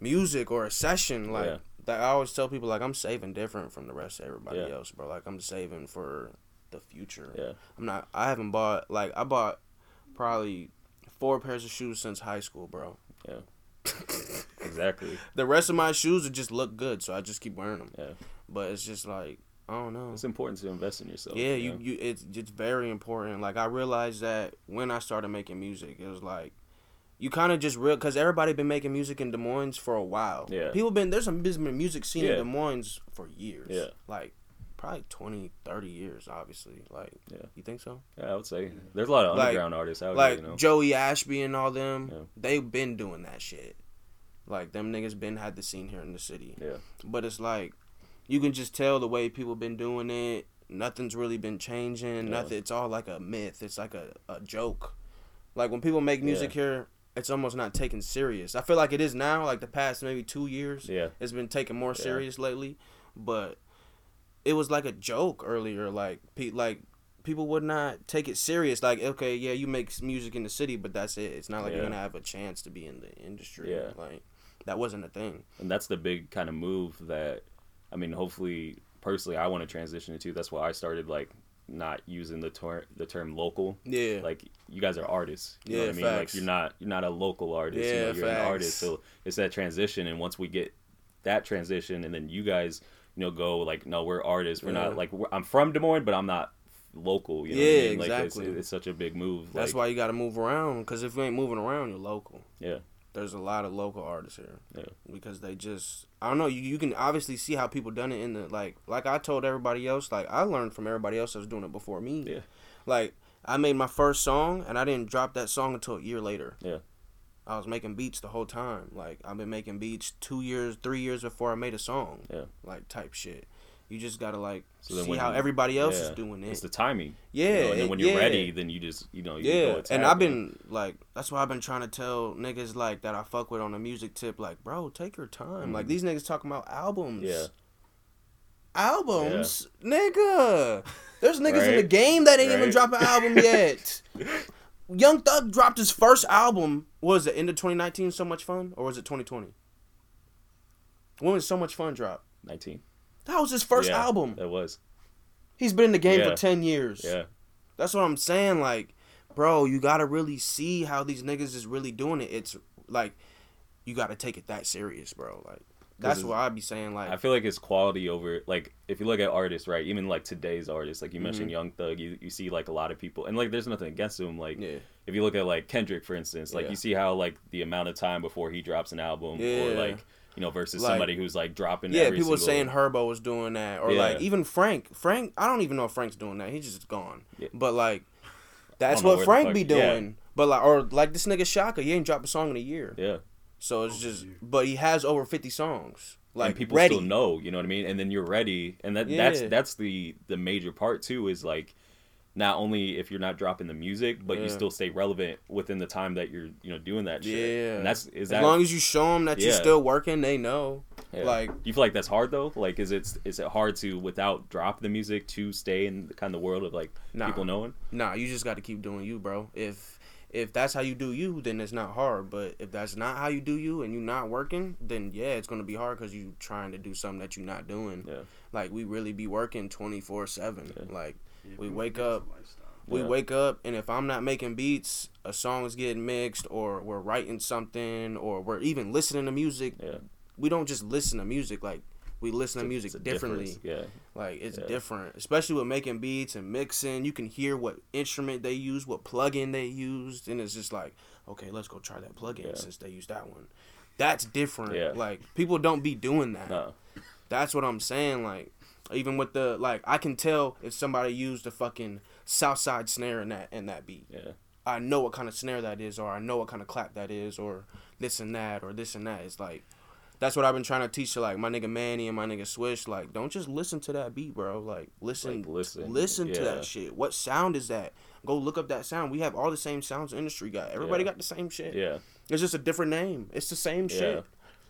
music or a session. Like Yeah. That I always tell people like I'm saving different from the rest of everybody Yeah. else, bro. Like I'm saving for the future. yeah, I'm not. I haven't bought like I bought probably four pairs of shoes since high school, bro. Yeah. exactly. [LAUGHS] The rest of my shoes would just look good, so I just keep wearing them. Yeah. But it's just like I don't know. It's important to invest in yourself. yeah, you, you, know? you it's it's very important. Like I realized that when I started making music, it was like you kind of just real because everybody been making music in Des Moines for a while. Yeah. people been there's a music scene Yeah. in Des Moines for years. Yeah. like probably 20, 30 years. Obviously, like Yeah. you think so? yeah, I would say there's a lot of Like- underground artists out like here. You know, Joey Ashby and all them, Yeah. they've been doing that shit. Like them niggas been had the scene here in the city. Yeah. But it's like you can just tell the way people been doing it. Nothing's really been changing. Yeah. Nothing. It's all like a myth. It's like a, a joke. Like when people make music here, it's almost not taken serious. I feel like it is now. Like the past maybe two years, yeah, it's been taken more Yeah. serious lately. But it was like a joke earlier. Like pe- like people would not take it serious. Like okay, yeah, you make music in the city, but that's it. It's not like you're gonna have a chance to be in the industry. Yeah. Like that wasn't a thing. and that's the big kind of move that, I mean, hopefully, personally, I want to transition into. That's why I started like not using the term the term local. Yeah. Like you guys are artists. You know Yeah, what I mean? facts. Like you're not you're not a local artist. you Yeah, know, you're an artist. So it's that transition and once we get that transition and then you guys, you know, go like, no, we're artists. We're Yeah. not like we're, I'm from Des Moines, but I'm not local. You know Yeah, what I mean? Like it's, exactly. it's such a big move. That's like, why you got to move around. Because if you ain't moving around, you're local. Yeah. There's a lot of local artists here. Yeah. Because they just, I don't know. You, you can obviously see how people done it in the like. Like I told everybody else. Like I learned from everybody else that was doing it before me. Yeah. Like I made my first song and I didn't drop that song until a year later. Yeah. I was making beats the whole time. Like I've been making beats two years, three years before I made a song. Yeah. Like type shit. You just gotta like So see how you- everybody else is doing it. It's the timing. yeah, You know, and then it- when you're yeah. ready, then you just you know you Yeah, go and I've been like, that's why I've been trying to tell niggas like that I fuck with on the music tip, like, bro, take your time. Like Mhm. these niggas talking about albums. Yeah. Albums, nigga. There's niggas in the game that ain't even Right. drop an album yet. [LAUGHS] Young Thug dropped his first album. Was it end of 2019? So much fun, or was it 2020? When was So Much Fun drop? 19. That was his first Yeah, album. That was. He's been in the game Yeah. for 10 years. Yeah. That's what I'm saying. Like, bro, you gotta really see how these niggas is really doing it. It's like you gotta take it that serious, bro. Like that's what I'd be saying. Like, I feel like it's quality over like if you look at artists, right? Even like today's artists, like you Mm-hmm. mentioned Young Thug, you, you see like a lot of people and like there's nothing against them. Like yeah, if you look at like Kendrick for instance, like you see how like the amount of time before he drops an album or like you know, versus Like- somebody who's like dropping yeah. every People were single- saying Herbo was doing that, or Yeah. like even Frank. Frank, I don't even know if Frank's doing that. He's just gone. Yeah. But like, that's what Frank fuck- be yeah. doing. But like, or like this nigga Shaka, he ain't dropped a song in a year. Yeah. So it's oh, just, but he has over fifty songs. Like and people ready. still know, you know what I mean? And then you're ready. And that Yeah. that's that's the the major part too is like not only if you're not dropping the music, but you still stay relevant within the time that you're, you know, doing that shit. Yeah. And that's is As that long as you show them that you're still working, they know. Yeah. Like, Do you feel like that's hard though? Like, is it is it hard to without drop the music to stay in the kind of world of like Nah. people knowing? Nah, you just got to keep doing you, bro. If if that's how you do you, then it's not hard. But if that's not how you do you and you're not working, then yeah, it's gonna be hard because you're trying to do something that you're not doing. Yeah. Like we really be working twenty four seven. Like Yeah, We wake up- we Yeah. wake up and if I'm not making beats, a song is getting mixed, or we're writing something, or we're even listening to music. Yeah. We don't just listen to music like. We listen to It's a- music differently. difference. Yeah. Like it's Yeah. different, especially with making beats and mixing. You can hear what instrument they use, what plugin they used, and it's just like, okay, let's go try that plugin Yeah. since they used that one. That's different. Yeah. Like people don't be doing that. No. That's what I'm saying. Like even with the like, I can tell if somebody used a fucking Southside snare in that in that beat. Yeah. I know what kind of snare that is, or I know what kind of clap that is, or this and that, or this and that. It's like that's what I've been trying to teach to like my nigga Manny and my nigga Swish. Like, don't just listen to that beat, bro. Like, listen, Like, listen. listen to that shit. What sound is that? Go look up that sound. We have all the same sounds the industry got. Everybody Yeah. got the same shit. Yeah. It's just a different name. It's the same Yeah. shit.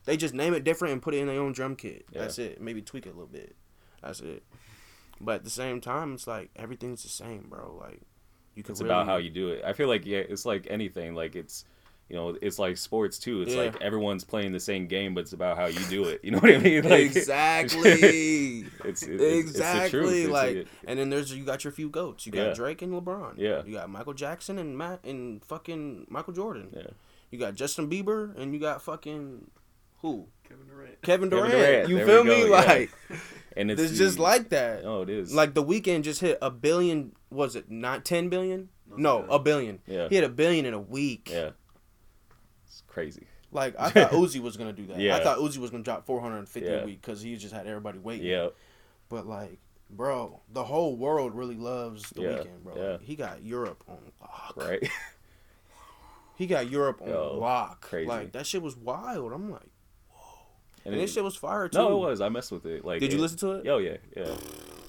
They just name it different and put it in their own drum kit. Yeah. That's it. Maybe tweak it a little bit. That's it. But at the same time, it's like everything's the same, bro. Like you could It's really, about how you do it. I feel like yeah, it's like anything. Like it's you know, it's like sports too. It's Yeah. like everyone's playing the same game, but it's about how you do it. You know what I mean? [LAUGHS] Like exactly. [LAUGHS] it's, it's it's exactly. truth. It's- like, it- and then there's you got your few goats. You got Yeah. Drake and LeBron. Yeah. You got Michael Jackson and Matt and fucking Michael Jordan. Yeah. You got Justin Bieber and you got fucking who? Kevin Durant. Kevin Kevin Durant. Durant, You there feel me? go, yeah. Like, and it's, It's just like that. Oh, it is. Like the Weeknd just hit a billion. Was it not ten billion? No, a billion. yeah, He hit a billion in a week. yeah. It's crazy. Like I thought [LAUGHS] Uzi was gonna do that. Yeah. I thought Uzi was gonna drop 450 Yeah. a week because he just had everybody waiting. Yeah, But like, bro, the whole world really loves the Yeah, Weeknd, bro. yeah. He got Europe on lock. right. He got Europe on Yo, lock. crazy. Like that shit was wild. I'm like, And and it- this shit was fire too. no, it was. I messed with it. Like, Did you listen to it? Oh yeah, yeah.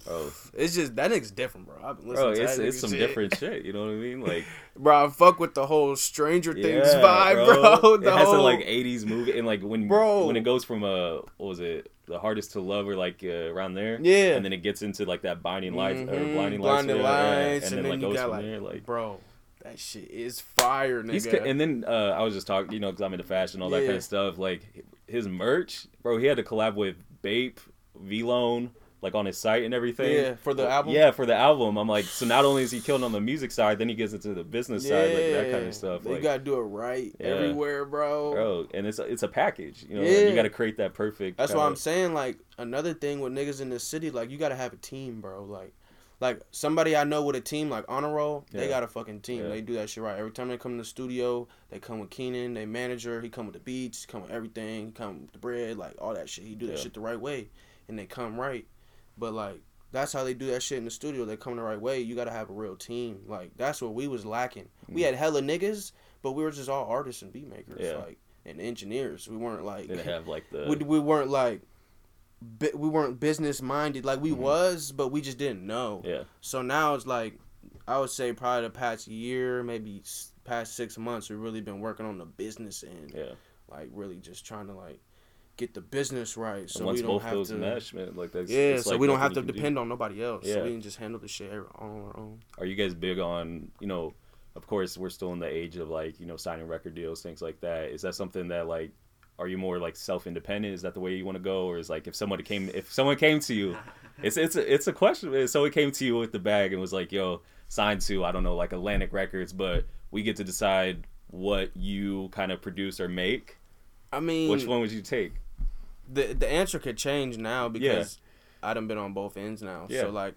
Oh, It's just that nigga's different, bro. I've been listening bro, to it's it's some shit. different [LAUGHS] shit. You know what I mean? Like, [LAUGHS] Bro, I fuck with the whole Stranger Things yeah, vibe, bro. [LAUGHS] The it has whole, a like '80s movie, and like when Bro. when it goes from uh, what was it, the hardest to love, or like uh, around there, yeah, and then it gets into like that binding lights or Mhm, blinding lights, blinding yeah, yeah, lights, and, then, like goes from like, there, like. bro, that shit is fire, nigga. He's and then uh, I was just talking, you know, because I'm into fashion, all that kind of stuff. Like his merch, bro. He had to collab with Bape, VLONE, like on his site and everything. yeah, for the album. Yeah, for the album. I'm like, so not only is he killing on the music side, then he gets into the business side, like that kind of stuff. You Like, gotta do it right Yeah. everywhere, bro. bro, and it's a, it's a package. You know, Yeah. you got to create that perfect. That's why kinda- I'm saying. Like another thing with niggas in the city, like you gotta have a team, bro. Like, like somebody I know with a team, like Honor Roll, they got a fucking team. Yeah. They do that shit right. Every time they come to the studio, they come with Keenan, they manager. He come with the beats, come with everything, he come with the bread, like all that shit. He do that Yeah. shit the right way, and they come right. But like that's how they do that shit in the studio. They come the right way. You gotta have a real team. Like that's what we was lacking. We Mm. had hella niggas, but we were just all artists and beat makers, Yeah. like and engineers. We weren't like Didn't have like the we, we weren't like we weren't business minded like we Mhm. was but we just didn't know yeah so now it's like i would say probably the past year maybe past six months we've really been working on the business end yeah. like really just trying to like get the business right so we don't have to mesh, man, like that's yeah so like we don't have to can do. depend on nobody else Yeah. so we can just handle the shit on our own Are you guys big on you know? Of course, we're still in the age of like you know signing record deals, things like that. Is that something that like? Are you more like self independent? Is that the way you want to go, or is like if somebody came, if someone came to you, [LAUGHS] it's it's a, it's a question. So it came to you with the bag and was like, "Yo, signed to I don't know like Atlantic Records, but we get to decide what you kind of produce or make." i mean Which one would you take? the the answer could change now because I done been on both ends now. Yeah. So like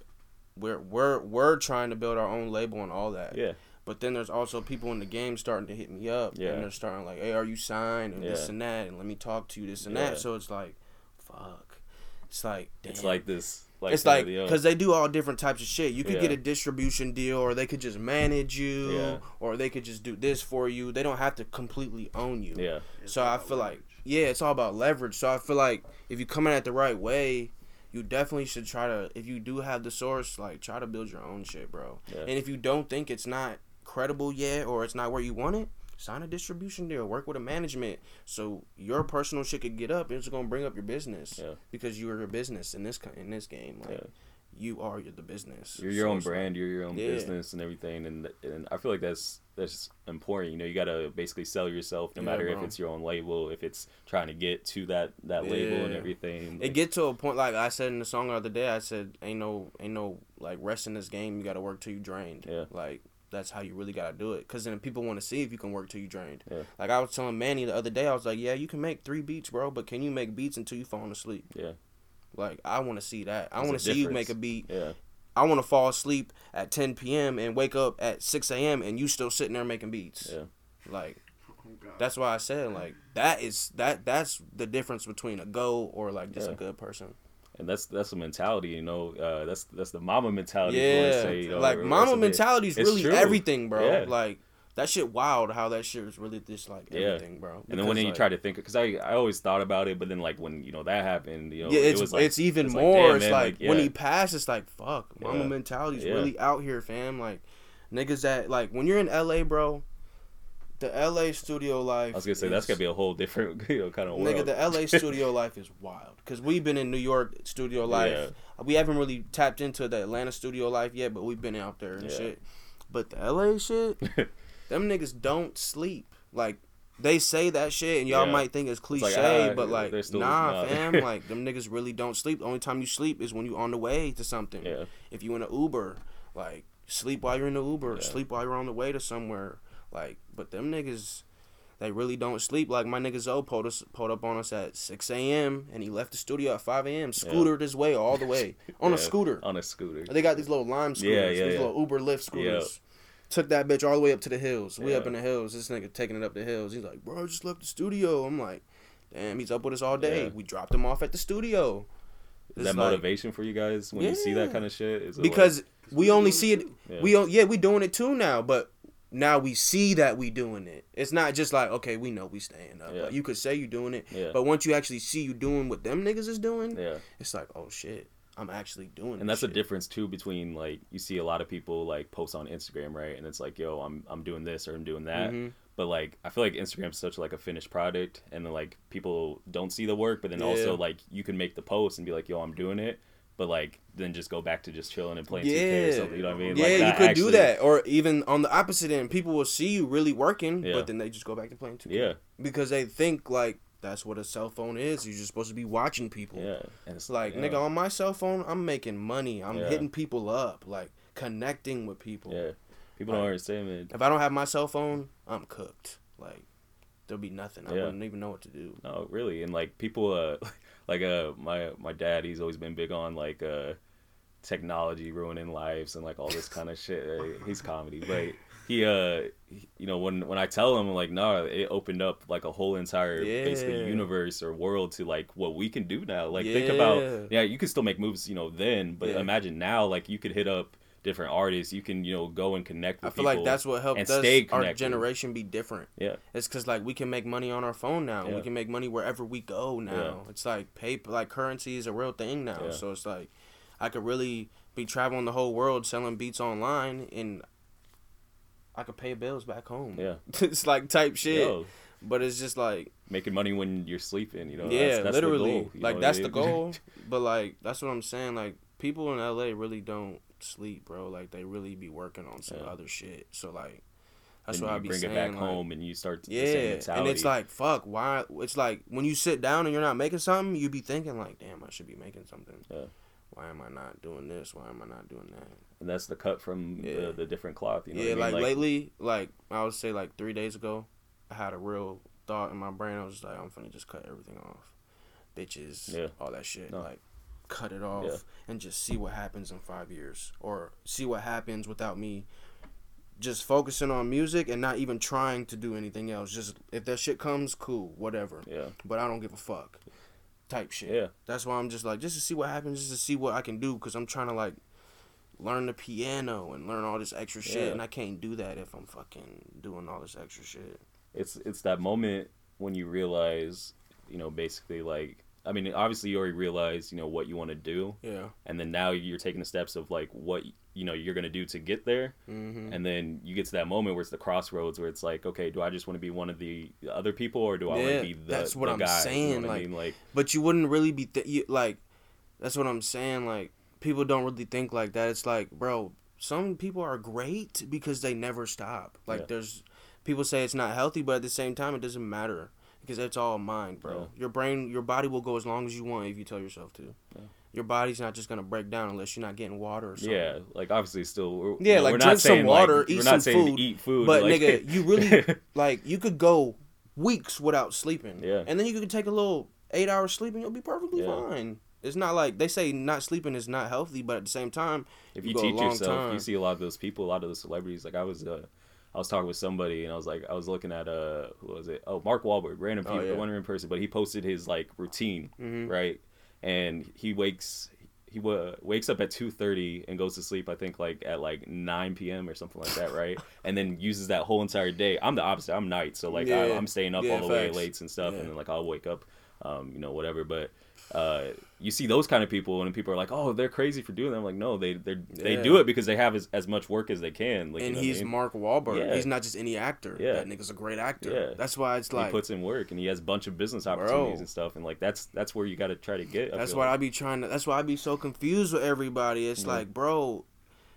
we're we're we're trying to build our own label and all that. Yeah, But then there's also people in the game starting to hit me up. Yeah. And they're starting like, Hey, are you signed? And this and that and let me talk to you, this and Yeah. that. So it's like, fuck. It's like damn. it's like this. Like it's like because they do all different types of shit. You could Yeah. get a distribution deal, or they could just manage you, Yeah. or they could just do this for you. They don't have to completely own you. yeah, So I feel like yeah, it's all about leverage. So I feel like if you come in at the right way, you definitely should try to. If you do have the source, like try to build your own shit, bro. Yeah. And if you don't think it's not credible yet, or it's not where you want it, sign a distribution deal. Work with a management, so your personal shit could get up. and It's gonna bring up your business Yeah. because you are your business in this in this game. Like Yeah. you are the business. you're your So own it's like- brand, you're your own Yeah. business and everything, and and I feel like that's that's important. You know, you gotta basically sell yourself, no matter if it's your own label, if it's trying to get to that that label and everything. It get to a point like I said in the song the other day. I said, "Ain't no, ain't no like rest in this game. You got to work till you drained. Yeah. Like that's how you really got to do it. Cause then people want to see if you can work till you drained. Yeah. Like I was telling Manny the other day, I was like, "Yeah, you can make three beats, bro, but can you make beats until you fall asleep? yeah, Like I want to see that. I There's a want to see you make a beat. yeah, I want to fall asleep at 10 p.m. and wake up at 6 a.m. and you still sitting there making beats. yeah, Like oh, that's why I said like that is that that's the difference between a go or like just Yeah. a good person. And that's that's a mentality. You know, uh, that's that's the Mamba mentality. Yeah, say, you know, like Mamba mentality is really true. everything, bro. Yeah. Like that shit wild how that shit is really just like Yeah. everything, bro. And then when Because, you try to think, because I, I always thought about it, but then like when you know that happened, you know, yeah, it it's was like, it's even it's like, more. damn, it's man, like, like, when he passed, it's like fuck. Mamba Yeah. mentality's Yeah. really out here, fam. Like niggas that like when you're in LA, bro. The LA studio life. I was gonna say that's gonna be a whole different [LAUGHS] you know kind of world. Nigga, the LA [LAUGHS] studio life is wild. Cause we've been in New York studio life. We haven't really tapped into the Atlanta studio life yet, but we've been out there and Yeah. shit. But the LA shit, [LAUGHS] them niggas don't sleep. Like they say that shit, and y'all Yeah. might think it's like, cliche, ah, but like nah, fam. Like them niggas really don't sleep. The only time you sleep is when you on the way to something. yeah, If you in an Uber, like sleep while you're in the Uber, Yeah. sleep while you're on the way to somewhere. Like, but them niggas, they really don't sleep. Like my nigga Zoe pulled us pulled up on us at six a.m. and he left the studio at five a.m. Scootered his way all the way [LAUGHS] on a scooter. On a scooter. They got these little lime scooters, Yeah, yeah, these yeah. little Uber Lyft scooters. Took that bitch all the way up to the hills. We up in the hills. This nigga taking it up the hills. He's like, bro, I just left the studio. I'm like, damn, he's up with us all day. Yeah. We dropped him off at the studio. Is It's that like- motivation for you guys when you see that kind of shit? Because we only see it. Yeah. We yeah, we doing it too now, but now we see that we doing it. It's not just like okay, we know we staying up. Yeah. Like, you could say you doing it, Yeah. but once you actually see you doing what them niggas is doing, yeah. it's like oh shit, I'm actually doing. It. And that's the difference too between like you see a lot of people like post on Instagram, right? And it's like, yo, I'm I'm doing this or I'm doing that. Mhm. But like I feel like Instagram's such like a finished product and then like people don't see the work, but then Yeah. also like you can make the post and be like, yo, I'm doing it. But like then just go back to just chilling and playing 2K or Yeah, something. You know what I mean? yeah, Like, you could actually- do that, or even on the opposite end, people will see you really working, Yeah. but then they just go back to playing 2K. Yeah, because they think like that's what a cell phone is. You're just supposed to be watching people. yeah. And It's like, yeah. nigga, on my cell phone, I'm making money. I'm Yeah. hitting people up, like connecting with people. Yeah. People Like- don't understand, man. If I don't have my cell phone, I'm cooked. Like, there'll be nothing. I Yeah. wouldn't even know what to do. No, really, and like people, uh, [LAUGHS] like uh, my my dad, he's always been big on like uh, technology ruining lives and like all this kind of [LAUGHS] shit. Uh, He's comedy, but he, uh, he- you know, when when I tell him like, no, it opened up like a whole entire basically universe or world to like what we can do now. Like think about, Yeah. yeah, you could still make moves, you know, then, but Yeah. imagine now, like you could hit up different artists, you can you know go and connect with. I feel like that's what helped us, stay our connected. generation be different. yeah, It's because like we can make money on our phone now. Yeah. We can make money wherever we go now. It's like paper, like currency is a real thing now. Yeah. So it's like I could really be traveling the whole world selling beats online, and I could pay bills back home. yeah. [LAUGHS] it's like type shit. Yo, But it's just like making money when you're sleeping, you know. yeah, that's, that's literally, The goal, know like that's [LAUGHS] the goal. but like that's what I'm saying. Like people in LA really don't sleep, bro. Like they really be working on some Yeah. other shit. So like that's what I be bring saying. it back like, home and you start the Yeah, and it's like fuck. Why? It's like when you sit down and you're not making something, you be thinking like, damn, I should be making something. Yeah. Why am I not doing this? Why am I not doing that? and that's the cut from Yeah. the, the different cloth. You know yeah, I like, mean? lately, like I would say like three days ago, I had a real thought in my brain. I was just like, I'm gonna just cut everything off, bitches, Yeah. all that shit. No. Like, cut it off Yeah. and just see what happens in five years, or see what happens without me. Just focusing on music and not even trying to do anything else. Just if that shit comes, cool, whatever. yeah, But I don't give a fuck. Type shit. yeah, That's why I'm just like, just to see what happens, just to see what I can do, because I'm trying to like learn the piano and learn all this extra shit, Yeah. and I can't do that if I'm fucking doing all this extra shit. it's it's that moment when you realize, you know, basically like. I mean, obviously, you already realize, you know, what you want to do, Yeah. and then now you're taking the steps of like what you know you're gonna do to get there, Mm-hmm. and then you get to that moment where it's the crossroads where it's like, okay, do I just want to be one of the other people, or do I want to be the, that's what the I'm guy? You saying, know what I like- mean? Like, But you wouldn't really be th- you, like, that's what I'm saying. Like, people don't really think like that. It's like, bro, some people are great because they never stop. Like, Yeah. there's people say it's not healthy, but at the same time, it doesn't matter because it's all mind, bro. Yeah. Your brain, your body will go as long as you want if you tell yourself to. Yeah. Your body's not just gonna break down unless you're not getting water or something. yeah, like obviously, still, we're, Yeah, you know, like, we're drink not some water, like, eat some not saying food, eat food, But like, nigga, [LAUGHS] you really [LAUGHS] like you could go weeks without sleeping. Yeah. And then you could take a little eight hours sleep and you'll be perfectly Yeah. fine. It's not like they say not sleeping is not healthy, but at the same time, if you you teach long yourself, time. you see a lot of those people, a lot of those celebrities. Like I was, uh, I was talking with somebody, and I was like, I was looking at uh, who was it? Oh, Mark Wahlberg, random Oh, yeah. one random person, but he posted his like routine, Mhm. right? And he wakes. He wa wakes up at two thirty and goes to sleep. I think like at like nine p.m. or something like that, right? [LAUGHS] and then uses that whole entire day. I'm the opposite. I'm night, so like I, Yeah. I'm staying up Yeah, all the way late and stuff, Yeah. and then like I'll wake up, um, you know, whatever. But uh, you see those kind of people, and people are like, "Oh, they're crazy for doing that." I'm like, no, they they they Yeah. do it because they have as, as much work as they can. Like, you and know what I he's mean? Mark Wahlberg. Yeah. He's not just any actor. Yeah. That nigga's a great actor. Yeah. That's why it's like he puts in work, and he has a bunch of business opportunities Bro. and stuff, and like that's that's where you got to try to get. I That's why I like. be trying to. That's why I be so confused with everybody. It's Yeah. like, bro,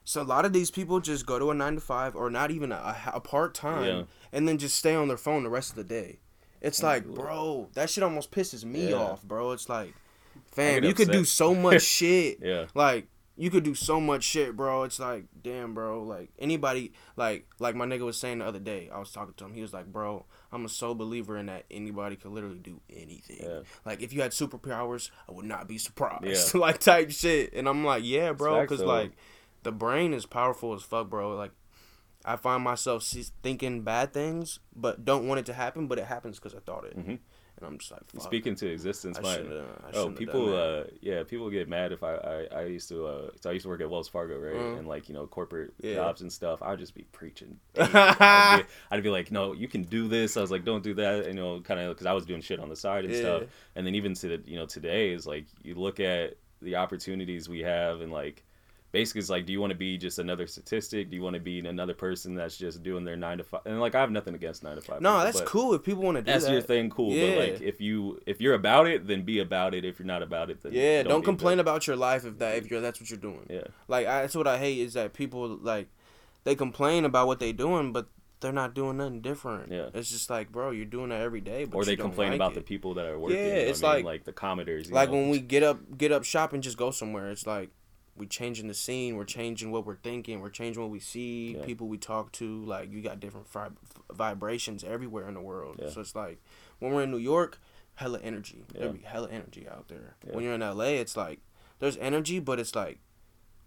so a lot of these people just go to a nine to five or not even a, a part time, and then just stay on their phone the rest of the day. It's like, bro, that shit almost pisses me off, bro. It's like, I fam, you could do so much [LAUGHS] shit. yeah, Like, you could do so much shit, bro. It's like, damn, bro. Like anybody, like like my nigga was saying the other day. I was talking to him. He was like, bro, I'm a sole believer in that anybody could literally do anything. Yeah. Like if you had superpowers, I would not be surprised. Yeah. [LAUGHS] like type shit. And I'm like, yeah, bro, because like the brain is powerful as fuck, bro. Like I find myself thinking bad things, but don't want it to happen, but it happens because I thought it. Mhm. And I'm just like, fuck. Speaking to existence, I my I oh people uh yeah people get mad if I I, I used to uh so I used to work at Wells Fargo right? Mhm. and like you know corporate Yeah. jobs and stuff I'd just be preaching. [LAUGHS] I'd, be, I'd be like no you can do this. I was like don't do that you know kind of because I was doing shit on the side and stuff. And then even to the you know today is like you look at the opportunities we have and like basically it's like do you want to be just another statistic do you want to be another person that's just doing their nine to five and like I have nothing against nine to five no, people, that's cool if people want to do that's that. your thing, cool. But Yeah. like, if you if you're about it, then be about it. If you're not about it, then Yeah, don't, be complain about about your life if that if you're that's what you're doing. Yeah, Like I, that's what I hate is that people like they complain about what they're doing, but they're not doing nothing different. Yeah. it's just like, bro, you're doing that every day, but or they don't complain like about it. the people that are working. Yeah, it's I mean? like- like the commenters. like know? when we get up get up shop and just go somewhere. It's like we changing the scene, we're changing what we're thinking, we're changing what we see, Yeah. people we talk to. Like you got different vib- vibrations everywhere in the world. Yeah. So it's like when we're in New York, hella energy. Yeah. There be hella energy out there. Yeah. When you're in LA, it's like there's energy, but it's like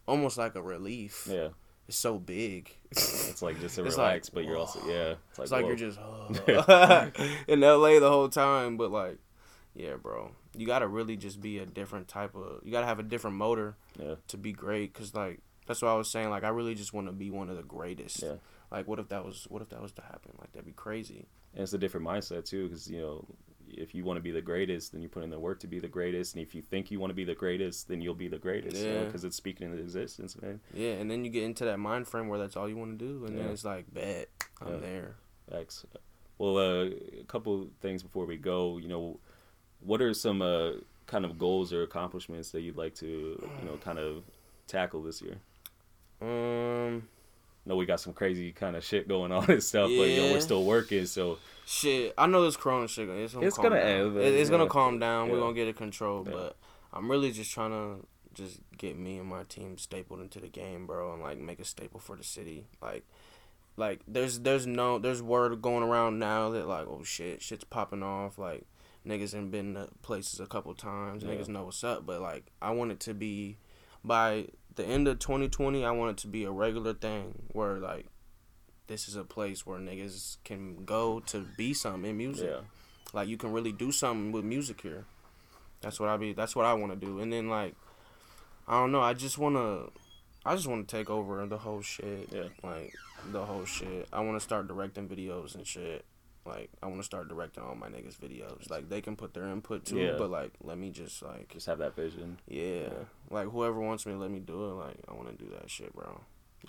almost like a relief. yeah, It's so big. it's like just [LAUGHS] to It's relax, like, but you're also yeah. It's like, It's like you're just [LAUGHS] [LAUGHS] in LA the whole time, but like, yeah, bro, you gotta really just be a different type of. You gotta have a different motor Yeah. to be great, cause like that's what I was saying. Like, I really just want to be one of the greatest. Yeah. Like, what if that was? What if that was to happen? Like, that'd be crazy. And it's a different mindset too, because you know, if you want to be the greatest, then you put in the work to be the greatest, and if you think you want to be the greatest, then you'll be the greatest. Yeah. because it's speaking into existence, man. Yeah, and then you get into that mind frame where that's all you want to do, and then it's like, bet I'm Yeah. there. X. Well, uh, a couple things before we go. You know, what are some uh, kind of goals or accomplishments that you'd like to, you know, kind of tackle this year? Um, I know we got some crazy kind of shit going on and stuff, but you know Yeah. we're still working. So Shit, I know this Corona shit. It's gonna, It's calm gonna down. end, It- it's yeah. gonna calm down. We're gonna get it controlled. Yeah. But I'm really just trying to just get me and my team stapled into the game, bro, and like make a staple for the city. Like, like there's there's no there's word going around now that like oh shit shit's popping off. Like niggas have been to places a couple times. Yeah. Niggas know what's up. But like I want it to be by the end of 2020. I want it to be a regular thing where like this is a place where niggas can go to be something in music. yeah, Like you can really do something with music here. That's what I be. That's what I want to do. And then like, I don't know. I just wanna. I just want to take over the whole shit. Yeah. Like the whole shit. I want to start directing videos and shit. Like I want to start directing all my niggas videos. Like they can put their input to Yeah. it, but like let me just like just have that vision. yeah. Yeah. Like whoever wants me let me do it, like I want to do that shit, bro.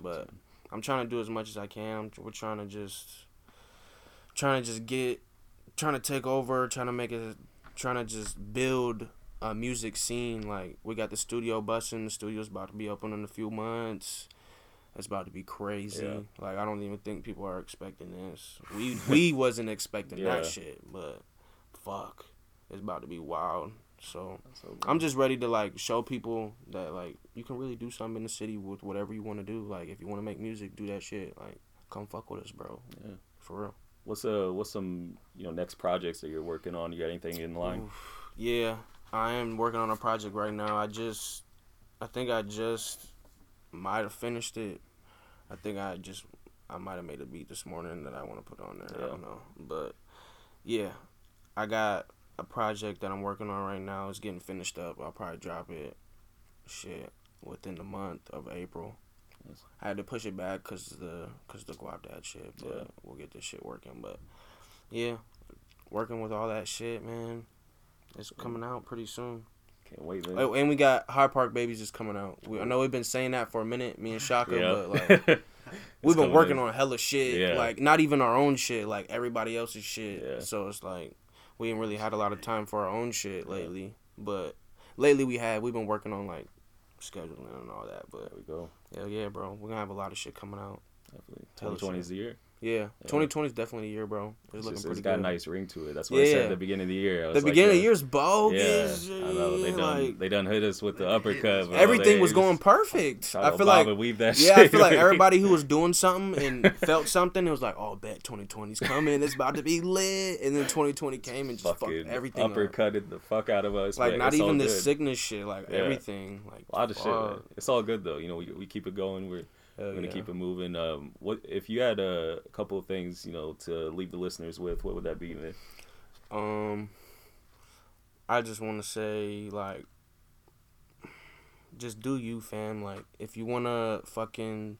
But I'm trying to do as much as I can. We're trying to just trying to just get trying to take over, trying to make it trying to just build a music scene. Like we got the studio busting, the studio's about to be open in a few months. It's about to be crazy. Yeah. Like I don't even think people are expecting this. We we [LAUGHS] wasn't expecting Yeah. that shit, but fuck. It's about to be wild. So So I'm just ready to like show people that like you can really do something in the city with whatever you want to do. Like if you want to make music, do that shit. Like come fuck with us, bro. Yeah. For real. What's uh what's some you know next projects that you're working on? You got anything in line? Oof. Yeah, I am working on a project right now. I just, I think I just might have finished it. I think I just, I might have made a beat this morning that I want to put on there. I don't know, but yeah, I got a project that I'm working on right now. It's getting finished up. I'll probably drop it, shit, within the month of April. Nice. I had to push it back cause the cause the Guap Dad shit, but Yeah. we'll get this shit working. But yeah, working with all that shit, man. It's coming out pretty soon. Can't wait, man. And we got High Park Babies just coming out. We, I know we've been saying that for a minute, me and Shaka, yeah. but like [LAUGHS] we've been working in. on hella shit. Yeah. Like not even our own shit, like everybody else's shit. Yeah. So it's like we ain't really had a lot of time for our own shit lately. But lately we had we've been working on like scheduling and all that. But There we go. hell yeah, bro, we're gonna have a lot of shit coming out. Definitely. Hella 2020 is the year. Yeah, 2020 is definitely a year, bro. It's, It's, looking just, pretty it's got good. a nice ring to it. That's what I said at the beginning of the year. I The was like, beginning of the year's Yeah, bogus. I know they done. like, they done hit us with the uppercut. bro. everything They was going perfect. I feel bob like weave that yeah, I feel like everybody who was [LAUGHS] doing something and felt something, it was like, oh, bet 2020's coming. It's about to be lit. And then 2020 came and just fucked fucking everything up. the fuck out of us. Like but not it's even the sickness shit, like Yeah. everything, like A lot of shit. Man. It's all good though. You know, we, we keep it going. We're Hell gonna yeah. keep it moving. Um, what if you had a couple of things you know to leave the listeners with? What would that be, man? Um, I just want to say like, just do you, fam. Like, if you wanna fucking,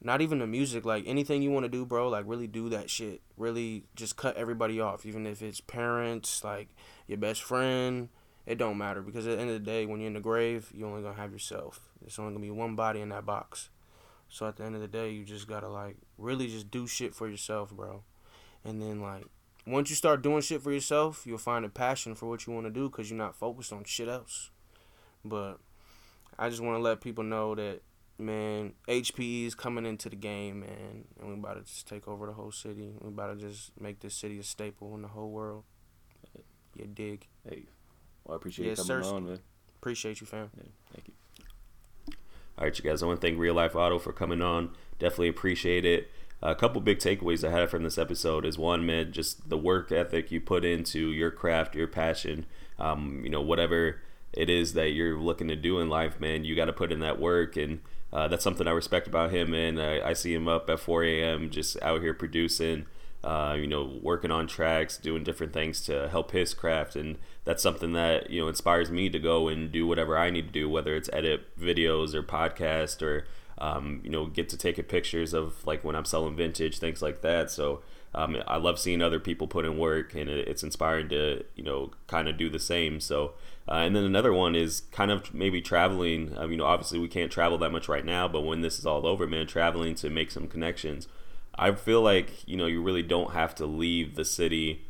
not even the music, like anything you wanna do, bro. Like, really do that shit. Really, just cut everybody off, even if it's parents, like your best friend. It don't matter because at the end of the day, when you're in the grave, you're only gonna have yourself. There's only gonna be one body in that box. So at the end of the day, you just gotta like really just do shit for yourself, bro. And then like once you start doing shit for yourself, you'll find a passion for what you want to do because you're not focused on shit else. But I just want to let people know that, man, HPE is coming into the game, man, and we about to just take over the whole city. We about to just make this city a staple in the whole world. You dig? Hey, well, I appreciate Yes, you coming sir. on, man. Appreciate you, fam. Yeah, thank you. All right, you guys. I want to thank Realifeotto for coming on. Definitely appreciate it. A couple big takeaways I had from this episode is one, man, just the work ethic you put into your craft, your passion. Um, you know, whatever it is that you're looking to do in life, man, you got to put in that work, and uh, that's something I respect about him. And I, I see him up at 4 a.m. just out here producing. Uh, you know, working on tracks, doing different things to help his craft, and that's something that you know inspires me to go and do whatever I need to do, whether it's edit videos or podcast or um, you know get to take pictures of like when I'm selling vintage things like that. So um, I love seeing other people put in work, and it's inspiring to you know kind of do the same. So uh, and then another one is kind of maybe traveling. Um, you know, obviously we can't travel that much right now, but when this is all over, man, traveling to make some connections. I feel like you know you really don't have to leave the city,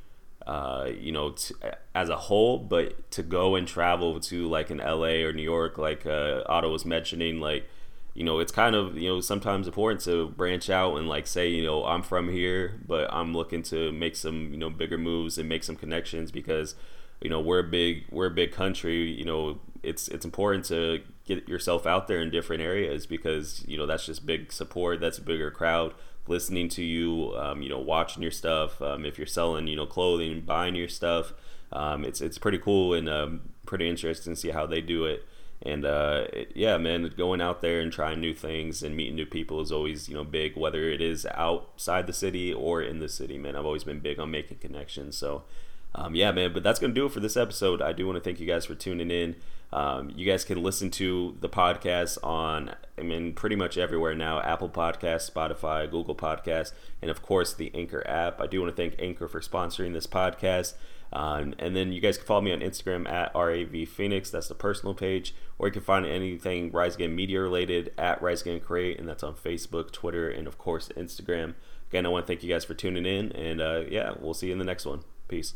uh, you know, t- as a whole, but to go and travel to like in L.A. or New York, like uh, Otto was mentioning, like you know, it's kind of you know sometimes important to branch out and like say you know I'm from here, but I'm looking to make some you know bigger moves and make some connections because you know we're a big we're a big country. You know, it's it's important to get yourself out there in different areas because you know that's just big support. That's a bigger crowd listening to you, um, you know, watching your stuff. Um, if you're selling, you know, clothing, buying your stuff, um, it's it's pretty cool and um, pretty interesting to see how they do it. And uh, it, yeah, man, going out there and trying new things and meeting new people is always you know big. Whether it is outside the city or in the city, man, I've always been big on making connections. So. Um, yeah, man, but that's going to do it for this episode. I do want to thank you guys for tuning in. Um, you guys can listen to the podcast on, I mean, pretty much everywhere now Apple Podcasts, Spotify, Google Podcasts, and of course the Anchor app. I do want to thank Anchor for sponsoring this podcast. Um, and then you guys can follow me on Instagram at RAV Phoenix. That's the personal page. Or you can find anything Rise Again Media related at Rise Again Create, and that's on Facebook, Twitter, and of course Instagram. Again, I want to thank you guys for tuning in. And uh, yeah, we'll see you in the next one. Peace.